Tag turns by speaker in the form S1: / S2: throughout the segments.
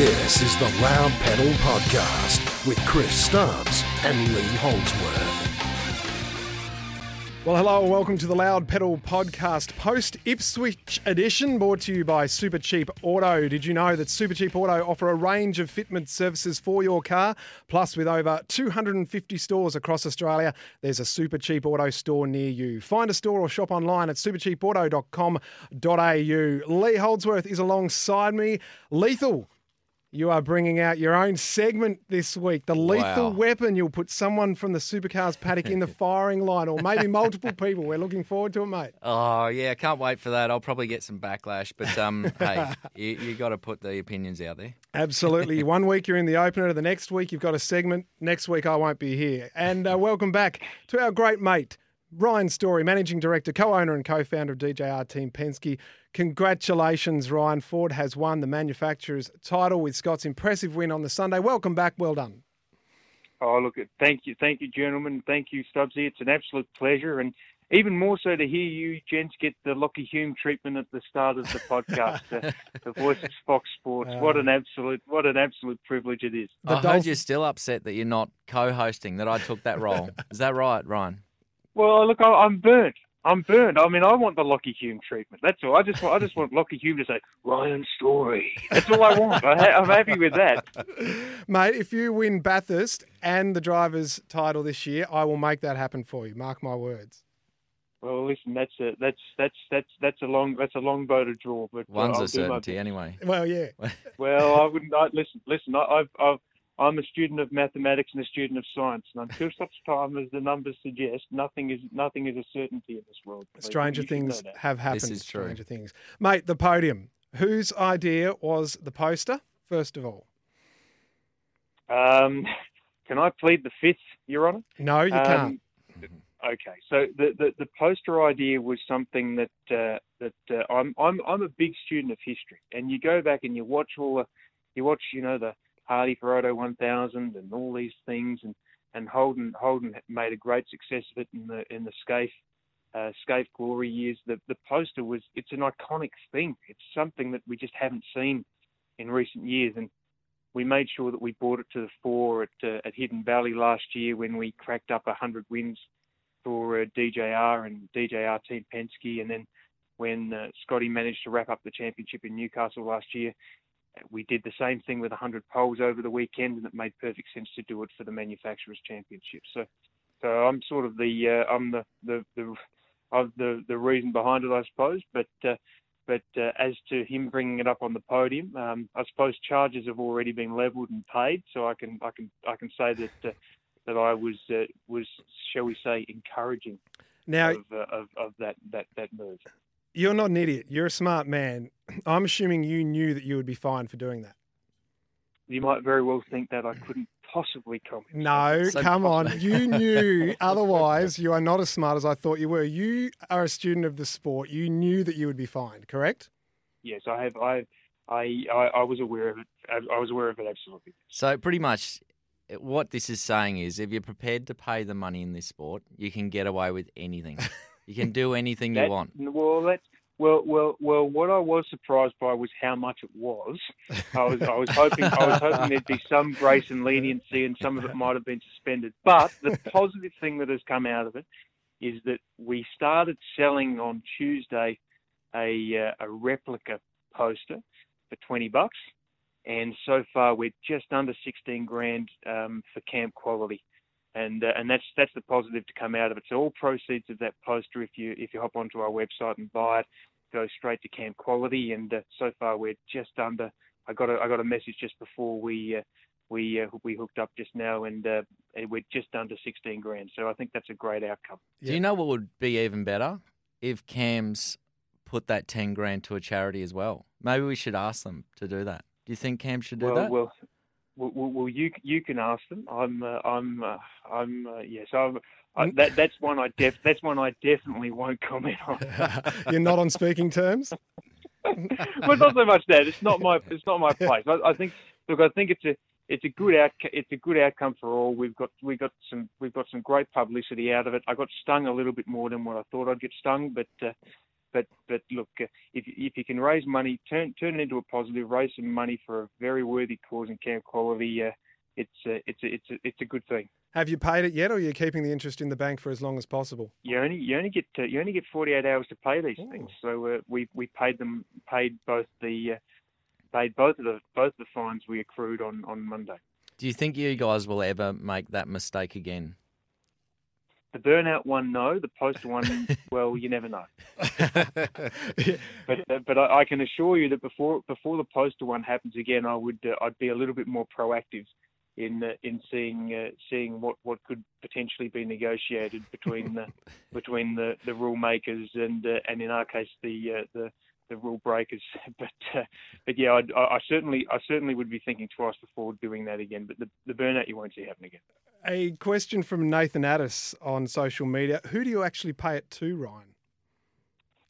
S1: This is the Loud Pedal Podcast with Chris Stubbs and Lee Holdsworth.
S2: Well, hello and welcome to the Loud Pedal Podcast post Ipswich edition brought to you by Super Cheap Auto. Did you know that Super Cheap Auto offer a range of fitment services for your car? Plus, with over 250 stores across Australia, there's a Super Cheap Auto store near you. Find a store or shop online at supercheapauto.com.au. Lee Holdsworth is alongside me. Lethal. You are bringing out your own segment this week, the lethal
S3: Wow.
S2: weapon. You'll put someone from the supercars paddock in the firing line, or maybe multiple people. We're looking forward to it, mate.
S3: Oh yeah, can't wait for that. I'll probably get some backlash, but um, hey, you, you got to put the opinions out there.
S2: Absolutely. One week you're in the opener, the next week you've got a segment. Next week I won't be here. And uh, welcome back to our great mate, Ryan Story, Managing Director, co owner, and co founder of DJR Team Penske. Congratulations, Ryan. Ford has won the manufacturer's title with Scott's impressive win on the Sunday. Welcome back. Well done.
S4: Oh, look, thank you, thank you, gentlemen. Thank you, Stubbsy. It's an absolute pleasure, and even more so to hear you gents get the Lockie Hume treatment at the start of the podcast, the, the voice of Fox Sports. What an uh. absolute, what an absolute privilege it is.
S2: The
S3: I heard
S2: Dolph-
S3: you're still upset that you're not co-hosting. That I took that role. Is that right, Ryan?
S4: Well, look, I, I'm burnt. I'm burned. I mean, I want the Lockie Hume treatment. That's all. I just, want, I just want Lockie Hume to say Ryan Story. That's all I want. I ha- I'm happy with that.
S2: Mate, if you win Bathurst and the driver's title this year, I will make that happen for you. Mark my words.
S4: Well, listen, that's a, that's, that's, that's, that's a long, that's a long bow to draw. But
S3: One's
S4: I'll
S3: a
S4: do my
S3: certainty anyway.
S2: Well, yeah.
S4: Well, I wouldn't. I, listen, listen. I, I've, I've, I'm a student of mathematics and a student of science, and until such time as the numbers suggest, nothing is nothing is a certainty in this world. So
S2: Stranger
S4: you should know
S2: things have happened.
S3: This is true.
S2: Stranger things. Mate, the podium. Whose idea was the poster, first of all?
S4: Um, can I plead the fifth, Your Honour?
S2: No, you
S4: Um,
S2: can't.
S4: Okay, so the, the, the poster idea was something that uh, that uh, I'm I'm I'm a big student of history, and you go back and you watch all the you watch you know the Hardie Ferodo 1000 and all these things, and and Holden Holden made a great success of it in the in the Skaife uh, Skaife glory years. The the poster was it's an iconic thing. It's something that we just haven't seen in recent years, and we made sure that we brought it to the fore at uh, at Hidden Valley last year when we cracked up 100 wins for uh, DJR and DJR Team Penske, and then when uh, Scotty managed to wrap up the championship in Newcastle last year, we did the same thing with 100 poles over the weekend, and it made perfect sense to do it for the manufacturers' championship. So, so I'm sort of the uh, I'm the the the of the the reason behind it, I suppose. But uh, but uh, as to him bringing it up on the podium, um, I suppose charges have already been levelled and paid, so I can I can I can say that. Uh, that I was uh, was shall we say encouraging
S2: Now,
S4: of, uh, of of that that that move.
S2: You're not an idiot. You're a smart man. I'm assuming you knew that you would be fined for doing that.
S4: You might very well think that I couldn't possibly comment.
S2: No,
S3: So
S2: come on. You knew. Otherwise, you are not as smart as I thought you were. You are a student of the sport. You knew that you would be fined, correct?
S4: Yes, I have. I I I, I was aware of it. I, I was aware of it absolutely.
S3: So pretty much, what this is saying is, if you're prepared to pay the money in this sport, you can get away with anything. You can do anything you want.
S4: Well, that's well, well, well. What I was surprised by was how much it was. I was, I was hoping, I was hoping there'd be some grace and leniency, and some of it might have been suspended. But the positive thing that has come out of it is that we started selling on Tuesday a uh, a replica poster for twenty bucks, and so far we're just under sixteen grand um, for camp quality and uh, and that's that's the positive to come out of it. So all proceeds of that poster, if you if you hop onto our website and buy it, go straight to Camp Quality. And uh, so far we're just under. I got a I got a message just before we uh, we uh, we hooked up just now, and uh, and we're just under 16 grand. So I think that's a great outcome.
S3: Do you know what would be even better if CAMS put that ten grand to a charity as well? Maybe we should ask them to do that. Do you think Cam should do
S4: well,
S3: that?
S4: well. Well, well, you you can ask them. I'm uh, I'm uh, I'm uh, yes. I'm, I, that that's one I def that's one I definitely won't comment on.
S2: You're not on speaking terms?
S4: well, it's not so much that. It's not my. It's not my place. I, I think. Look, I think it's a. It's a good out. It's a good outcome for all. We've got. We got some. We've got some great publicity out of it. I got stung a little bit more than what I thought I'd get stung, but. Uh, but but look, uh, if if you can raise money, turn turn it into a positive, raise some money for a very worthy cause in camp quality. Uh, it's a, it's a, it's a, it's a good thing.
S2: Have you paid it yet, or are you keeping the interest in the bank for as long as possible?
S4: You only you only get uh, you only get 48 hours to pay these
S2: Ooh.
S4: things. So uh, we we paid them paid both the uh, paid both of the both the fines we accrued on on Monday.
S3: Do you think you guys will ever make that mistake again?
S4: The burnout one, no. The poster one, well, you never know. But uh, but I, I can assure you that before before the poster one happens again, I would uh, I'd be a little bit more proactive in uh, in seeing uh, seeing what, what could potentially be negotiated between the between the, the rule makers and uh, and in our case the uh, the the rule breakers. But uh, but yeah, I'd, I, I certainly I certainly would be thinking twice before doing that again. But the, the burnout you won't see happen again.
S2: A question from Nathan Addis on social media: Who do you actually pay it to, Ryan?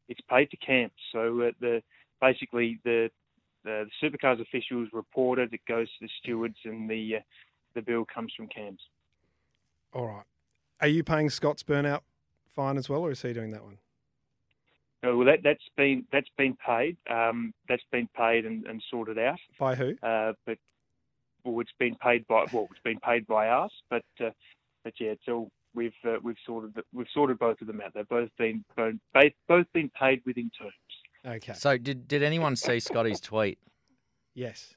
S4: It's paid to CAMS. So uh, the basically the the supercars officials report it. It goes to the stewards, and the uh, the bill comes from CAMS.
S2: All right. Are you paying Scott's burnout fine as well, or is he doing that one?
S4: No, well, that that's been that's been paid. Um, that's been paid and, and sorted out.
S2: By who?
S4: Uh, but well, it's been paid by well, it's been paid by us. But uh, but yeah, it's all we've uh, we've sorted the- we've sorted both of them out. They've both been both both been paid within terms.
S2: Okay.
S3: So did did anyone see Scotty's tweet?
S2: Yes.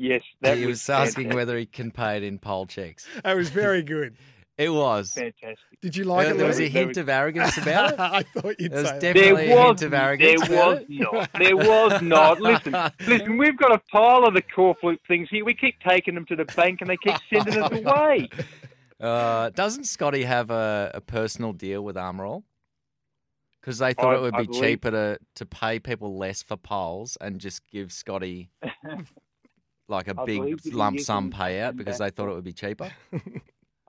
S4: Yes, that
S3: he was,
S4: was
S3: asking whether he can pay it in pole checks.
S2: That was very good.
S3: It was.
S4: fantastic.
S2: Did you like
S3: there,
S2: it?
S3: there was a hint of arrogance about it.
S2: I thought you'd
S3: There was
S2: say that.
S3: definitely
S4: There
S3: a
S4: was,
S3: hint of arrogance.
S4: There was not. There was not. Listen, listen. We've got a pile of the corporate things here. We keep taking them to the bank, and they keep sending us away.
S3: Uh, doesn't Scotty have a, a personal deal with Armor All? Because they thought
S4: I-
S3: it would be
S4: believe-
S3: cheaper to, to pay people less for poles and just give Scotty like a
S4: I
S3: big
S4: believe that he
S3: lump sum payout because they thought it would be cheaper.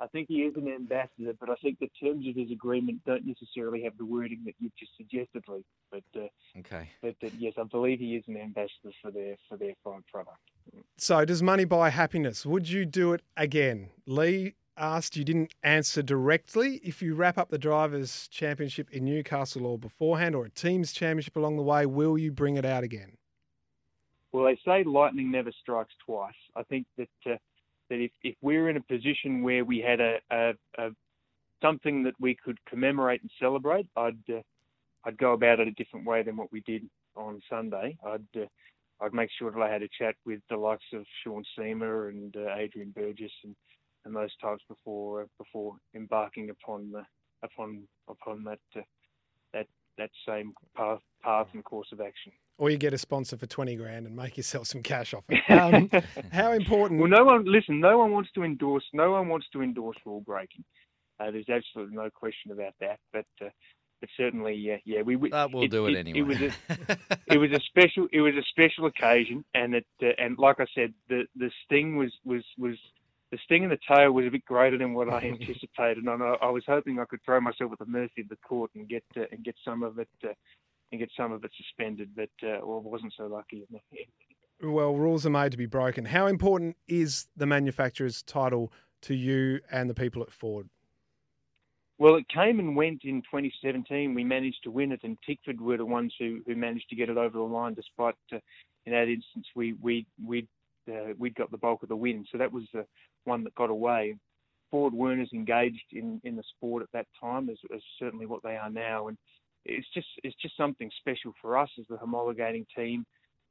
S4: I think he is an ambassador, but I think the terms of his agreement don't necessarily have the wording that you've just suggested, Lee. But, uh,
S3: Okay.
S4: but uh, yes, I believe he is an ambassador for their for their fine product.
S2: So, does money buy happiness? Would you do it again? Lee asked, you didn't answer directly. If you wrap up the Drivers' Championship in Newcastle or beforehand, or a team's championship along the way, will you bring it out again?
S4: Well, they say lightning never strikes twice. I think that uh, that if, if we're in a position where we had a, a, a something that we could commemorate and celebrate, I'd uh, I'd go about it a different way than what we did on Sunday. I'd uh, I'd make sure that I had a chat with the likes of Sean Seamer and uh, Adrian Burgess and, and those types before uh, before embarking upon the, upon upon that uh, that that same path path and course of action.
S2: Or you get a sponsor for 20 grand and make yourself some cash off it. Um, how important?
S4: Well, no one listen. No one wants to endorse. No one wants to endorse rule breaking. Uh, there's absolutely no question about that. But uh, but certainly, yeah, yeah, we. we
S3: But we'll do it, anyway.
S4: It was a it was a special it was a special occasion, and it uh, and like I said, the the sting was was was the sting in the tail was a bit greater than what I anticipated, and I, I was hoping I could throw myself at the mercy of the court and get uh, and get some of it. Uh, and get some of it suspended, but uh, well, wasn't so lucky in the end.
S2: Well, rules are made to be broken. How important is the manufacturer's title to you and the people at Ford?
S4: Well, it came and went in 2017. We managed to win it, and Tickford were the ones who, who managed to get it over the line. Despite uh, in that instance, we we we uh, we'd got the bulk of the win, so that was the one that got away. Ford weren't as engaged in, in the sport at that time as, as certainly what they are now, and it's just it's just something special for us as the homologating team,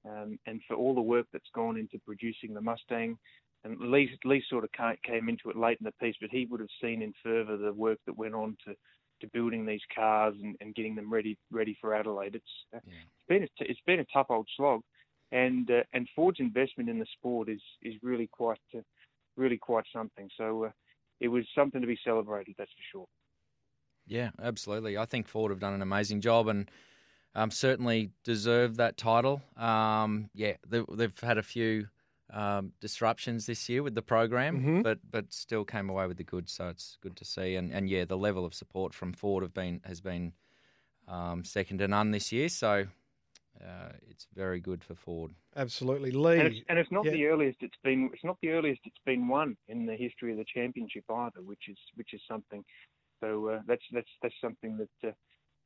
S4: um, and for all the work that's gone into producing the Mustang. And Lee, Lee sort of came into it late in the piece, but he would have seen in further the work that went on to, to building these cars and, and getting them ready ready for Adelaide. It's uh,
S3: Yeah.
S4: it's been a t- it's been a tough old slog, and uh, and Ford's investment in the sport is is really quite uh, really quite something. So uh, it was something to be celebrated, that's for sure.
S3: Yeah, absolutely. I think Ford have done an amazing job and um, certainly deserve that title. Um, yeah, they, they've had a few um, disruptions this year with the program,
S2: Mhm.
S3: but but still came away with the goods. So it's good to see. And and yeah, the level of support from Ford have been has been um, second to none this year. So uh, it's very good for Ford.
S2: Absolutely.
S4: And it's,
S2: Lee,
S4: and it's not
S2: yeah.
S4: the earliest it's been. It's not the earliest it's been won in the history of the championship either, which is which is something. So uh, that's that's that's something that uh,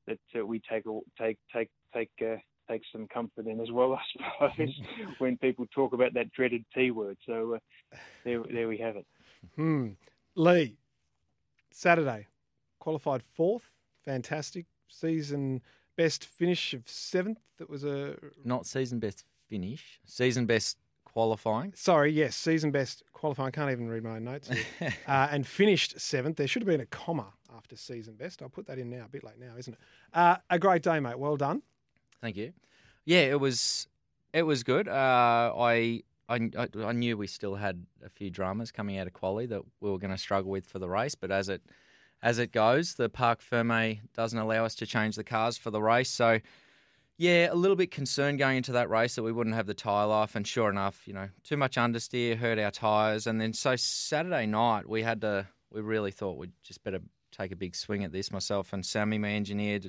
S4: that uh, we take take take take uh, take some comfort in as well, I suppose, when people talk about that dreaded T word. So uh, there, there we have it.
S2: Hmm. Lee, Saturday, qualified fourth. Fantastic. Season best finish of seventh. It was a.
S3: Not season best finish, season best qualifying.
S2: Sorry, yes, season best qualifying. I can't even read my own notes. uh, and finished seventh. There should have been a comma after season best. I'll put that in now. A bit late now, isn't it? Uh, a great day, mate. Well done.
S3: Thank you. Yeah, it was. It was good. Uh, I, I I knew we still had a few dramas coming out of quali that we were going to struggle with for the race, but as it as it goes, the Parc Ferme doesn't allow us to change the cars for the race, so yeah, a little bit concerned going into that race that we wouldn't have the tyre life, and sure enough, you know, too much understeer hurt our tyres, and then so Saturday night we had to. We really thought we'd just better take a big swing at this. Myself and Sammy, my engineer,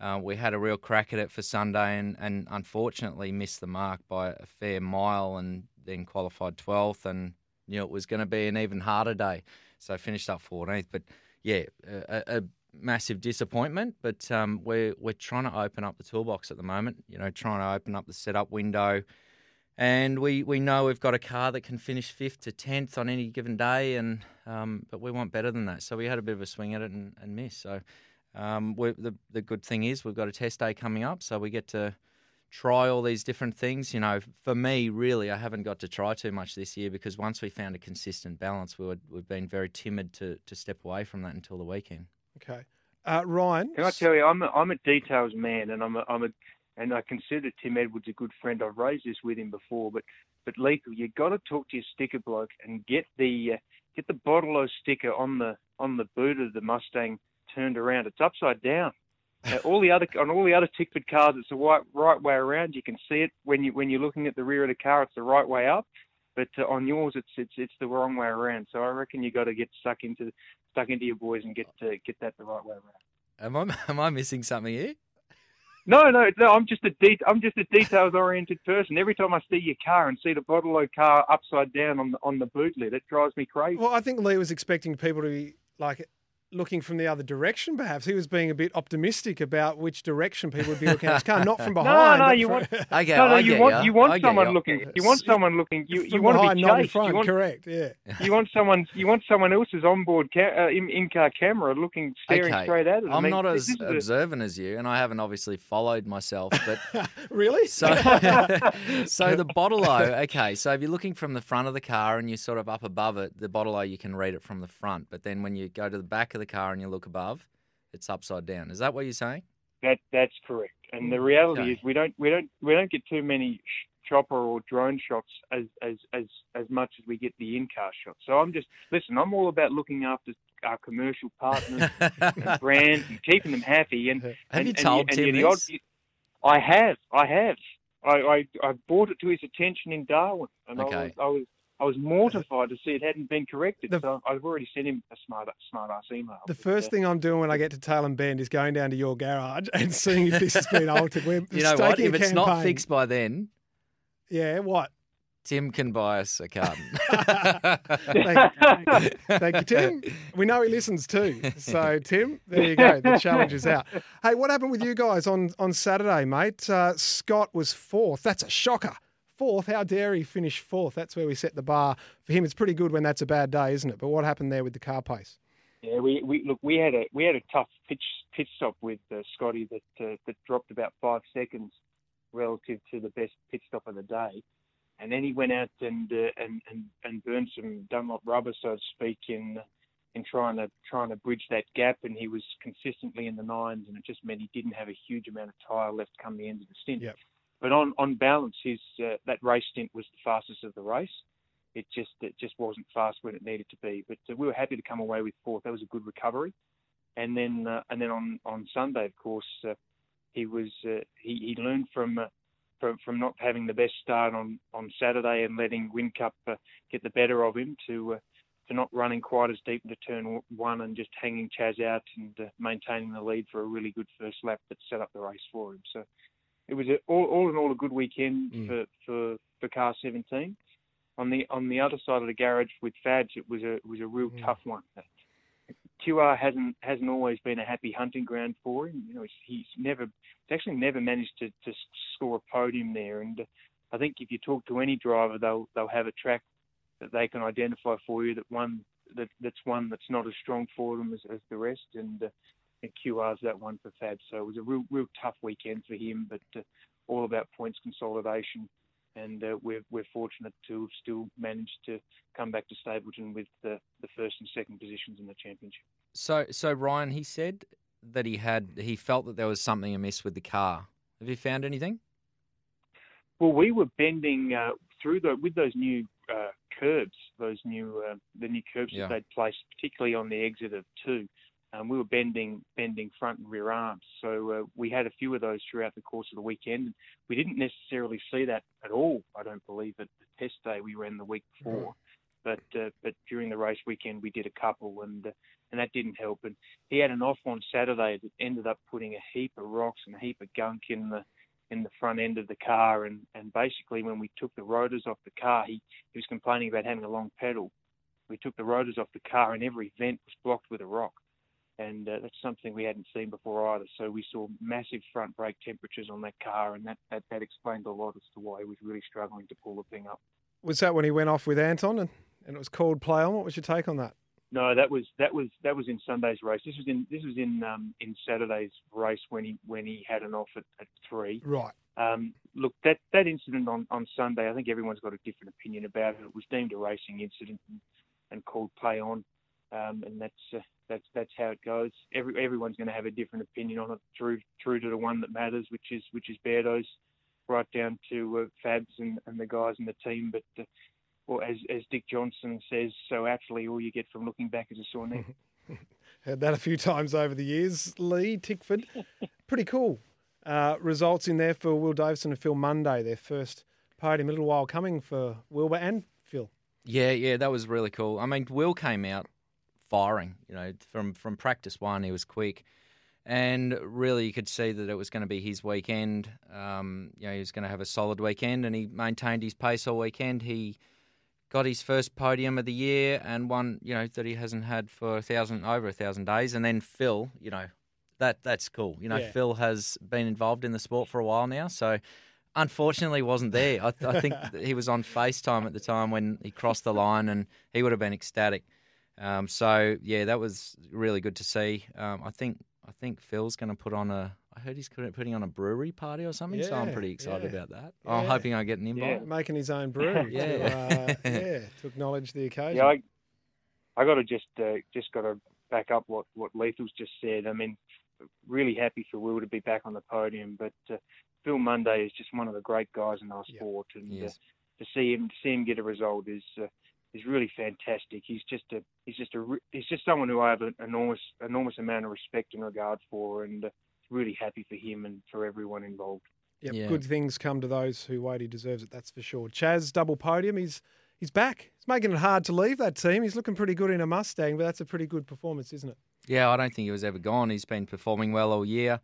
S3: uh, we had a real crack at it for Sunday, and, and unfortunately missed the mark by a fair mile, and then qualified 12th, and knew it was going to be an even harder day, so finished up 14th. But yeah, a, a massive disappointment, but um, we're we're trying to open up the toolbox at the moment. You know, trying to open up the setup window, and we, we know we've got a car that can finish fifth to tenth on any given day, and um, but we want better than that. So we had a bit of a swing at it and, and miss. So um, the the good thing is we've got a test day coming up, so we get to try all these different things. You know, for me, really, I haven't got to try too much this year because once we found a consistent balance, we were, we've been very timid to to step away from that until the weekend.
S2: Okay, uh, Ryan.
S4: Can I tell you, I'm a, I'm a details man, and I'm a, I'm a and I consider Tim Edwards a good friend. I've raised this with him before, but but Lethal, you got to talk to your sticker bloke and get the uh, get the Bottle-O sticker on the on the boot of the Mustang turned around. It's upside down. Uh, all the other on all the other Tickford cars, it's the right right way around. You can see it when you when you're looking at the rear of the car. It's the right way up, but uh, on yours, it's it's it's the wrong way around. So I reckon you got to get stuck into stuck into your boys and get uh, get that the right way around.
S3: Am I am I missing something here?
S4: No, no, no. I'm just a de- I'm just a details oriented person. Every time I see your car and see the Bottle-O car upside down on the on the boot lid, it drives me crazy.
S2: Well, I think Lee was expecting people to be like looking from the other direction, perhaps. He was being a bit optimistic about which direction people would be looking at his car, not from behind.
S4: no, no, you want,
S3: I get,
S4: no, no,
S3: I
S4: you
S3: get
S4: want,
S3: you.
S4: you want
S3: I
S4: someone
S3: you.
S4: looking, you want someone looking, you, you
S2: From
S4: want to
S2: behind,
S4: be chased.
S2: front.
S4: You want,
S2: Correct, yeah.
S4: you want someone, you want someone else's onboard ca- uh, in, in-car camera looking, staring
S3: Okay,
S4: straight at it. I
S3: I'm
S4: mean,
S3: not as
S4: is a-
S3: observant as you, and I haven't obviously followed myself, but
S2: really?
S3: So, so the bottle O. Okay, so if you're looking from the front of the car and you're sort of up above it, the bottle O you can read it from the front. But then when you go to the back of the car and you look above, it's upside down. Is that what you're saying?
S4: That that's correct. And the reality
S3: Okay.
S4: is we don't we don't we don't get too many chopper or drone shots as as as as much as we get the in-car shots. So I'm just listen. I'm all about looking after our commercial partners and brands and keeping them happy. And
S3: Have
S4: and,
S3: you
S4: and
S3: told
S4: and
S3: Tim
S4: the odd-
S3: this?
S4: I have. I have. I, I I brought it to his attention in Darwin, and I
S3: Okay.
S4: was I was I was mortified to see it hadn't been corrected.
S2: The-
S4: so I've already sent him a smart smart ass email.
S2: The first thing I'm doing when I get to Tailem Bend is going down to your garage and seeing if this has been altered. We're
S3: You know what? If
S2: a
S3: it's not fixed by then,
S2: yeah, what?
S3: Tim can buy us a carton.
S2: Thank, thank you, Tim. We know he listens too. So, Tim, there you go. The challenge is out. Hey, what happened with you guys on, on Saturday, mate? Uh, Scott was fourth. That's a shocker. Fourth. How dare he finish fourth? That's where we set the bar. For him, it's pretty good when that's a bad day, isn't it? But what happened there with the car pace?
S4: Yeah, we, we look. We had a we had a tough pitch pit stop with uh, Scotty that uh, that dropped about five seconds relative to the best pit stop of the day, and then he went out and uh, and, and and burned some Dunlop rubber, so to speak, in in trying to trying to bridge that gap, and he was consistently in the nines, and it just meant he didn't have a huge amount of tyre left come the end of the stint.
S2: Yep.
S4: But on on balance, his uh, that race stint was the fastest of the race it just it just wasn't fast when it needed to be. But uh, we were happy to come away with fourth. That was a good recovery. And then uh, and then on on Sunday, of course, uh, he was uh, he he learned from. Uh, from, from not having the best start on, on Saturday and letting Whincup uh, get the better of him to to not running quite as deep into turn one and just hanging Chaz out and maintaining the lead for a really good first lap that set up the race for him. So it was a, all, all in all a good weekend
S2: Mm.
S4: for, for for car 17 on the on the other side of the garage with Fabs, it was a it was a real
S2: Mm.
S4: tough one. QR hasn't hasn't always been a happy hunting ground for him. You know, he's, he's never he's actually never managed to, to score a podium there. And I think if you talk to any driver, they'll they'll have a track that they can identify for you that one that that's one that's not as strong for them as, as the rest. And, uh, and QR's that one for Fab. So it was a real real tough weekend for him, but uh, all about points consolidation and uh, we're we're fortunate to have still managed to come back to Stapylton with the, the first and second positions in the championship.
S3: So so Ryan, he said that he had he felt that there was something amiss with the car. Have you found anything?
S4: Well, we were bending uh, through the with those new uh, curbs, those new uh, the new curbs
S3: Yeah.
S4: that they'd placed, particularly on the exit of two. Um, we were bending bending front and rear arms, so uh, we had a few of those throughout the course of the weekend. We didn't necessarily see that at all, I don't believe, at the test day we ran the week before. But uh, but during the race weekend we did a couple, and uh, and that didn't help. And he had an off on Saturday that ended up putting a heap of rocks and a heap of gunk in the in the front end of the car and, and basically when we took the rotors off the car he, he was complaining about having a long pedal. We took the rotors off the car and every vent was blocked with a rock. And uh, that's something we hadn't seen before either. So we saw massive front brake temperatures on that car and that, that, that explained a lot as to why he was really struggling to pull the thing up.
S2: Was that when he went off with Anton and, and it was called play on? What was your take on that?
S4: No, that was that was that was in Sunday's race. This was in this was in um, in Saturday's race when he when he had an off at, at three.
S2: Right.
S4: Um, look, that, that incident on, on Sunday, I think everyone's got a different opinion about it. It was deemed a racing incident and, and called play on, um, and that's uh, that's that's how it goes. Every everyone's going to have a different opinion on it, through through to the one that matters, which is which is Beardo's, right down to uh, Fabs and, and the guys in the team. But uh, or as as Dick Johnson says so aptly, all you get from looking back is a sore neck.
S2: Heard that a few times over the years. Lee Tickford, pretty cool. Uh, results in there for Will Davison and Phil Munday, their first podium. A little while coming for Wilbur and Phil.
S3: Yeah, yeah, that was really cool. I mean, Will came out firing. You know, from from practice one, he was quick, and really you could see that it was going to be his weekend. Um, you know, he was going to have a solid weekend, and he maintained his pace all weekend. He got his first podium of the year and one, you know, that he hasn't had for a thousand over a thousand days. And then Phil, you know, that that's cool. You know,
S2: Yeah.
S3: Phil has been involved in the sport for a while now, so. Unfortunately, wasn't there. I, I think he was on FaceTime at the time when he crossed the line, and he would have been ecstatic. Um, so yeah, that was really good to see. Um, I think I think Phil's going to put on a. I heard he's putting on a brewery party or something, so I'm pretty excited
S2: yeah.
S3: about that. I'm hoping I get an invite.
S4: Yeah.
S2: Making his own brew.
S3: Yeah.
S2: To, uh, yeah, to acknowledge the occasion.
S4: Yeah, I, I got to just uh, just got to back up what what Lethal's just said. I mean, really happy for Will to be back on the podium, but uh, Phil Munday is just one of the great guys in our
S2: Yeah.
S4: sport, and
S3: He
S4: uh, to see him to see him get a result is uh, is really fantastic. He's just a he's just a he's just someone who I have an enormous enormous amount of respect and regard for, and uh, really happy for him and for everyone involved.
S2: Yep,
S3: Yeah.
S2: good things come to those who wait. He deserves it, that's for sure. Chaz, double podium. He's he's back. He's making it hard to leave that team. He's looking pretty good in a Mustang, but that's a pretty good performance, isn't it?
S3: Yeah, I don't think he was ever gone. He's been performing well all year.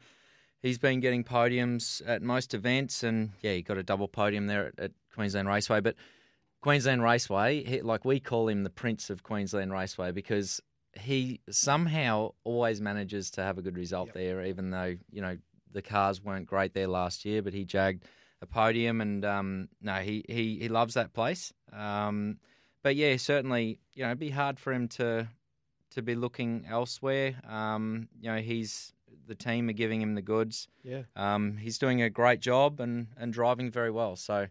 S3: He's been getting podiums at most events, and yeah, he got a double podium there at, at Queensland Raceway. But Queensland Raceway, he, like we call him the Prince of Queensland Raceway because he somehow always manages to have a good result
S2: Yep.
S3: there, even though you know the cars weren't great there last year. But he jagged a podium, and um, no, he, he he loves that place. Um, but yeah, certainly, you know, it'd be hard for him to to be looking elsewhere. Um, you know, he's the team are giving him the goods.
S2: Yeah.
S3: Um, he's doing a great job and, and driving very well. So,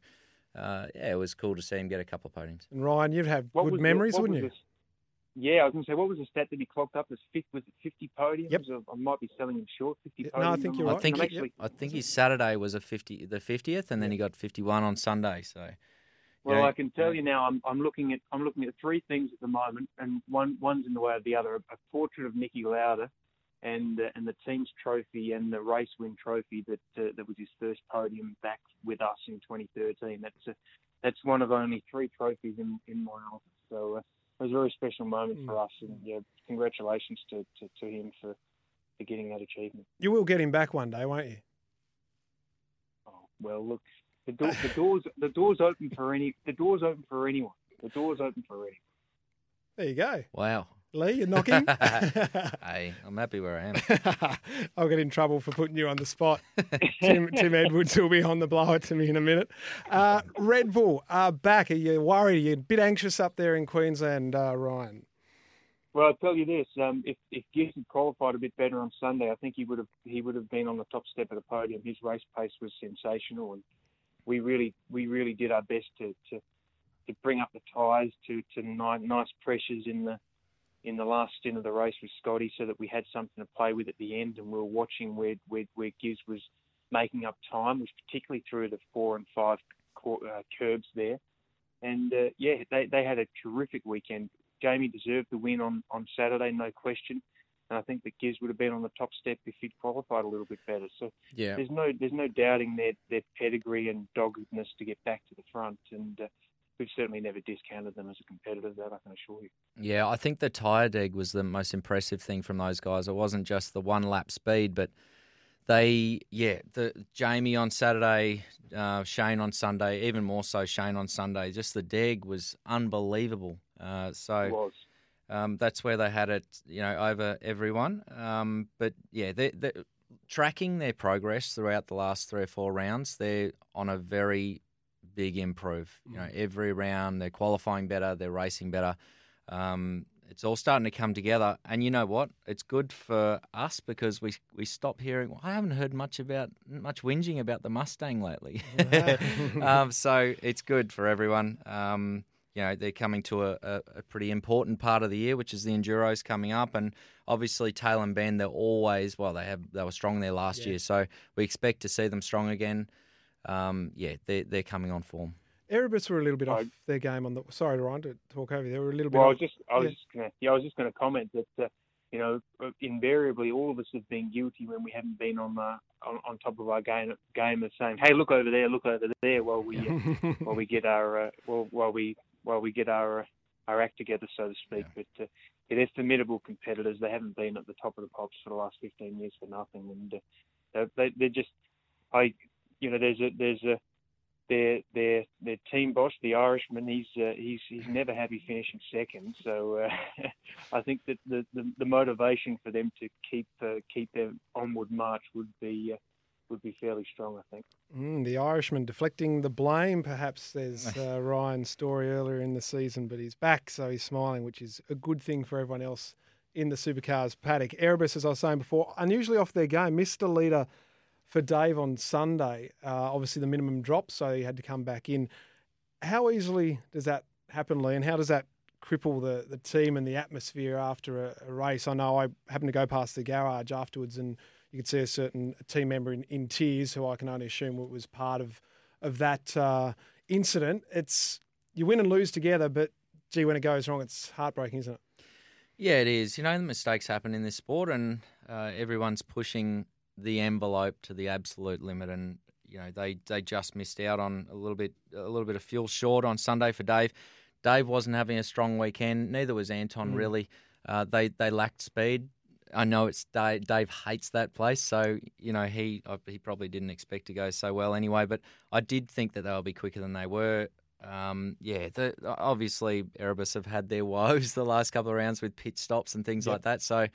S3: uh, yeah, it was cool to see him get a couple of podiums.
S2: And Ryan, you'd have
S4: What
S2: good
S4: was the-
S2: memories,
S4: what
S2: wouldn't
S4: was
S2: you?
S4: the- yeah, I was going to say, what was the stat that he clocked up as fifth? Was it 50 podiums?
S2: Yep.
S4: I might be selling him short. 50
S2: Yeah,
S4: podiums.
S2: no, I think you're right.
S4: I'm
S3: he,
S4: actually,
S3: I think his Saturday was a fifty, the fiftieth, and then he got fifty one on Sunday. So,
S4: Well,
S3: Yeah.
S4: I can tell you now, I'm, I'm looking at I'm looking at three things at the moment, and one one's in the way of the other: a, a portrait of Niki Lauda, and uh, and the team's trophy and the race win trophy that uh, that was his first podium back with us in 2013. That's a, that's one of only three trophies in in my office. So uh, it was a very special moment for us, and yeah, congratulations to, to, to him for for getting that achievement.
S2: You will get him back one day, won't you?
S4: Oh, well, look, the, door, the doors the doors open for any the doors open for anyone. The doors open for anyone.
S2: There you go.
S3: wow,
S2: Lee, you're knocking.
S3: hey, I'm happy where I am.
S2: I'll get in trouble for putting you on the spot. Tim, Tim Edwards will be on the blower to me in a minute. Uh, Red Bull are back. Are you worried? Are you a bit anxious up there in Queensland, uh, Ryan?
S4: Well, I'll tell you this: um, if if Gibbs had qualified a bit better on Sunday, I think he would have he would have been on the top step of the podium. His race pace was sensational, and we really we really did our best to to, to bring up the tyres to to nice, nice pressures in the in the last stint of the race with Scotty, so that we had something to play with at the end, and we were watching where where, where Gibbs was making up time, was particularly through the four and five uh, curbs there. And uh, yeah, they, they had a terrific weekend. Jamie deserved the win on, on Saturday, no question. And I think that Gibbs would have been on the top step if he'd qualified a little bit better. So
S3: yeah.
S4: there's no there's no doubting their their pedigree and doggedness to get back to the front. And uh, we've certainly never discounted them as a competitor. That I can assure you.
S3: Yeah, I think the tyre deg was the most impressive thing from those guys. It wasn't just the one lap speed, but they yeah the Jamie on Saturday, uh, Shane on Sunday, even more so Shane on Sunday. Just the deg was unbelievable. Uh, so um, that's where they had it, you know, over everyone. Um, but yeah, they're, they're, tracking their progress throughout the last three or four rounds. They're on a very big improve. You know, mm. every round they're qualifying better, they're racing better. Um, it's all starting to come together, and you know what? It's good for us because we we stop hearing. Well, I haven't heard much about much whinging about the Mustang lately. um, so it's good for everyone. Um, you know they're coming to a, a, a, pretty important part of the year, which is the enduros coming up, and obviously Tailem Bend. They're always well. They have they were strong there last yeah. year, so we expect to see them strong again. Um, yeah, they're they're coming on form.
S2: Erebus were a little bit off their game on the. Sorry, Ryan, to talk over. They were a little bit.
S4: Well,
S2: off,
S4: I was just I was yeah. just gonna yeah I was just going to comment that. Uh, you know, invariably all of us have been guilty when we haven't been on the on, on top of our game game of saying, "Hey, look over there, look over there," while we uh, while we get our uh, well, while we while we get our our act together, so to speak. Yeah. But uh, yeah, they're formidable competitors. They haven't been at the top of the pops for the last 15 years for nothing, and uh, they, they're just I, you know, there's a there's a their their their team boss, the Irishman, he's uh, he's he's never happy finishing second. So uh, I think that the, the, the motivation for them to keep uh, keep their onward march would be uh, would be fairly strong, I think.
S2: Mm, the Irishman deflecting the blame, perhaps says uh, Ryan's story earlier in the season, but he's back, so he's smiling, which is a good thing for everyone else in the supercars paddock. Erebus, as I was saying before, unusually off their game, missed a leader for Dave on Sunday. Uh, obviously, the minimum dropped, so he had to come back in. How easily does that happen, Lee, and how does that cripple the, the team and the atmosphere after a, a race? I know I happened to go past the garage afterwards and – you could see a certain team member in, in tears, who I can only assume was part of of that uh, incident. It's you win and lose together, but gee, when it goes wrong, it's heartbreaking, isn't it?
S3: Yeah, it is. You know, the mistakes happen in this sport, and uh, everyone's pushing the envelope to the absolute limit, and you know they they just missed out on a little bit a little bit of fuel short on Sunday for Dave. Dave wasn't having a strong weekend. Neither was Anton. Mm. Really, uh, they they lacked speed. I know it's Dave, Dave hates that place, so you know he he probably didn't expect to go so well anyway. But I did think that they'll be quicker than they were. Um, yeah, the, obviously Erebus have had their woes the last couple of rounds with pit stops and things yep. like that. So,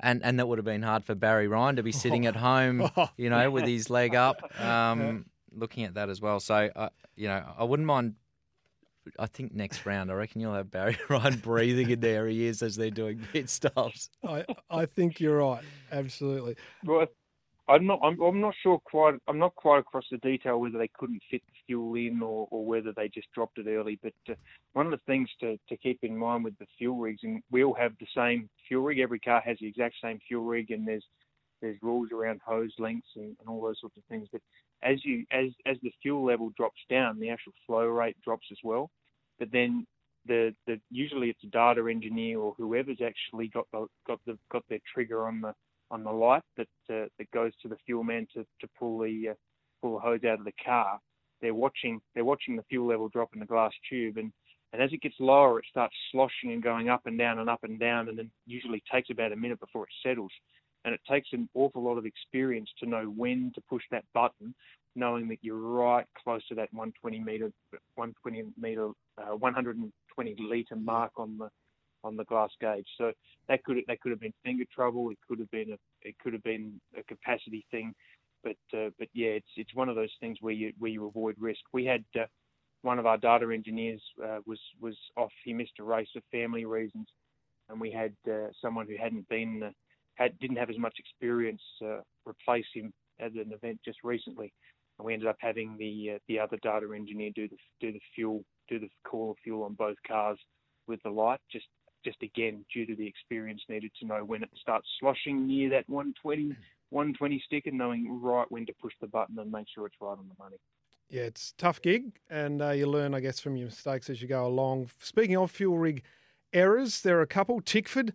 S3: and and that would have been hard for Barry Ryan to be sitting at home, you know, with his leg up, um, looking at that as well. So, uh, you know, I wouldn't mind I think next round, I reckon you'll have Barry Ryan breathing in their ears as they're doing pit stops.
S2: I, I think you're right. Absolutely.
S4: Well, I'm not. I'm, I'm not sure quite. I'm not quite across the detail whether they couldn't fit the fuel in or, or whether they just dropped it early. But uh, one of the things to, to keep in mind with the fuel rigs, and we all have the same fuel rig. Every car has the exact same fuel rig, and there's there's rules around hose lengths and, and all those sorts of things. But as you as as the fuel level drops down, the actual flow rate drops as well. But then the the usually it's a data engineer or whoever's actually got the got the got their trigger on the on the light that uh, that goes to the fuel man to, to pull the uh, pull the hose out of the car. They're watching they're watching the fuel level drop in the glass tube and and as it gets lower, it starts sloshing and going up and down and up and down, and then usually takes about a minute before it settles and it takes an awful lot of experience to know when to push that button, knowing that you're right close to that 120 meter, 120 meter, uh, 120 liter mark on the on the glass gauge. So that could that could have been finger trouble. It could have been a it could have been a capacity thing. But uh, but yeah, it's it's one of those things where you where you avoid risk. We had uh, one of our data engineers uh, was was off. He missed a race for family reasons, and we had uh, someone who hadn't been uh, had didn't have as much experience uh, replace him at an event just recently, and we ended up having the the other data engineer do the do the fuel do the call of fuel on both cars with the light just just again due to the experience needed to know when it starts sloshing near that 120 120 stick and knowing right when to push the button and make sure it's right on the money.
S2: Yeah, it's tough gig, and uh, you learn, I guess, from your mistakes as you go along. Speaking of fuel rig errors, there are a couple. Tickford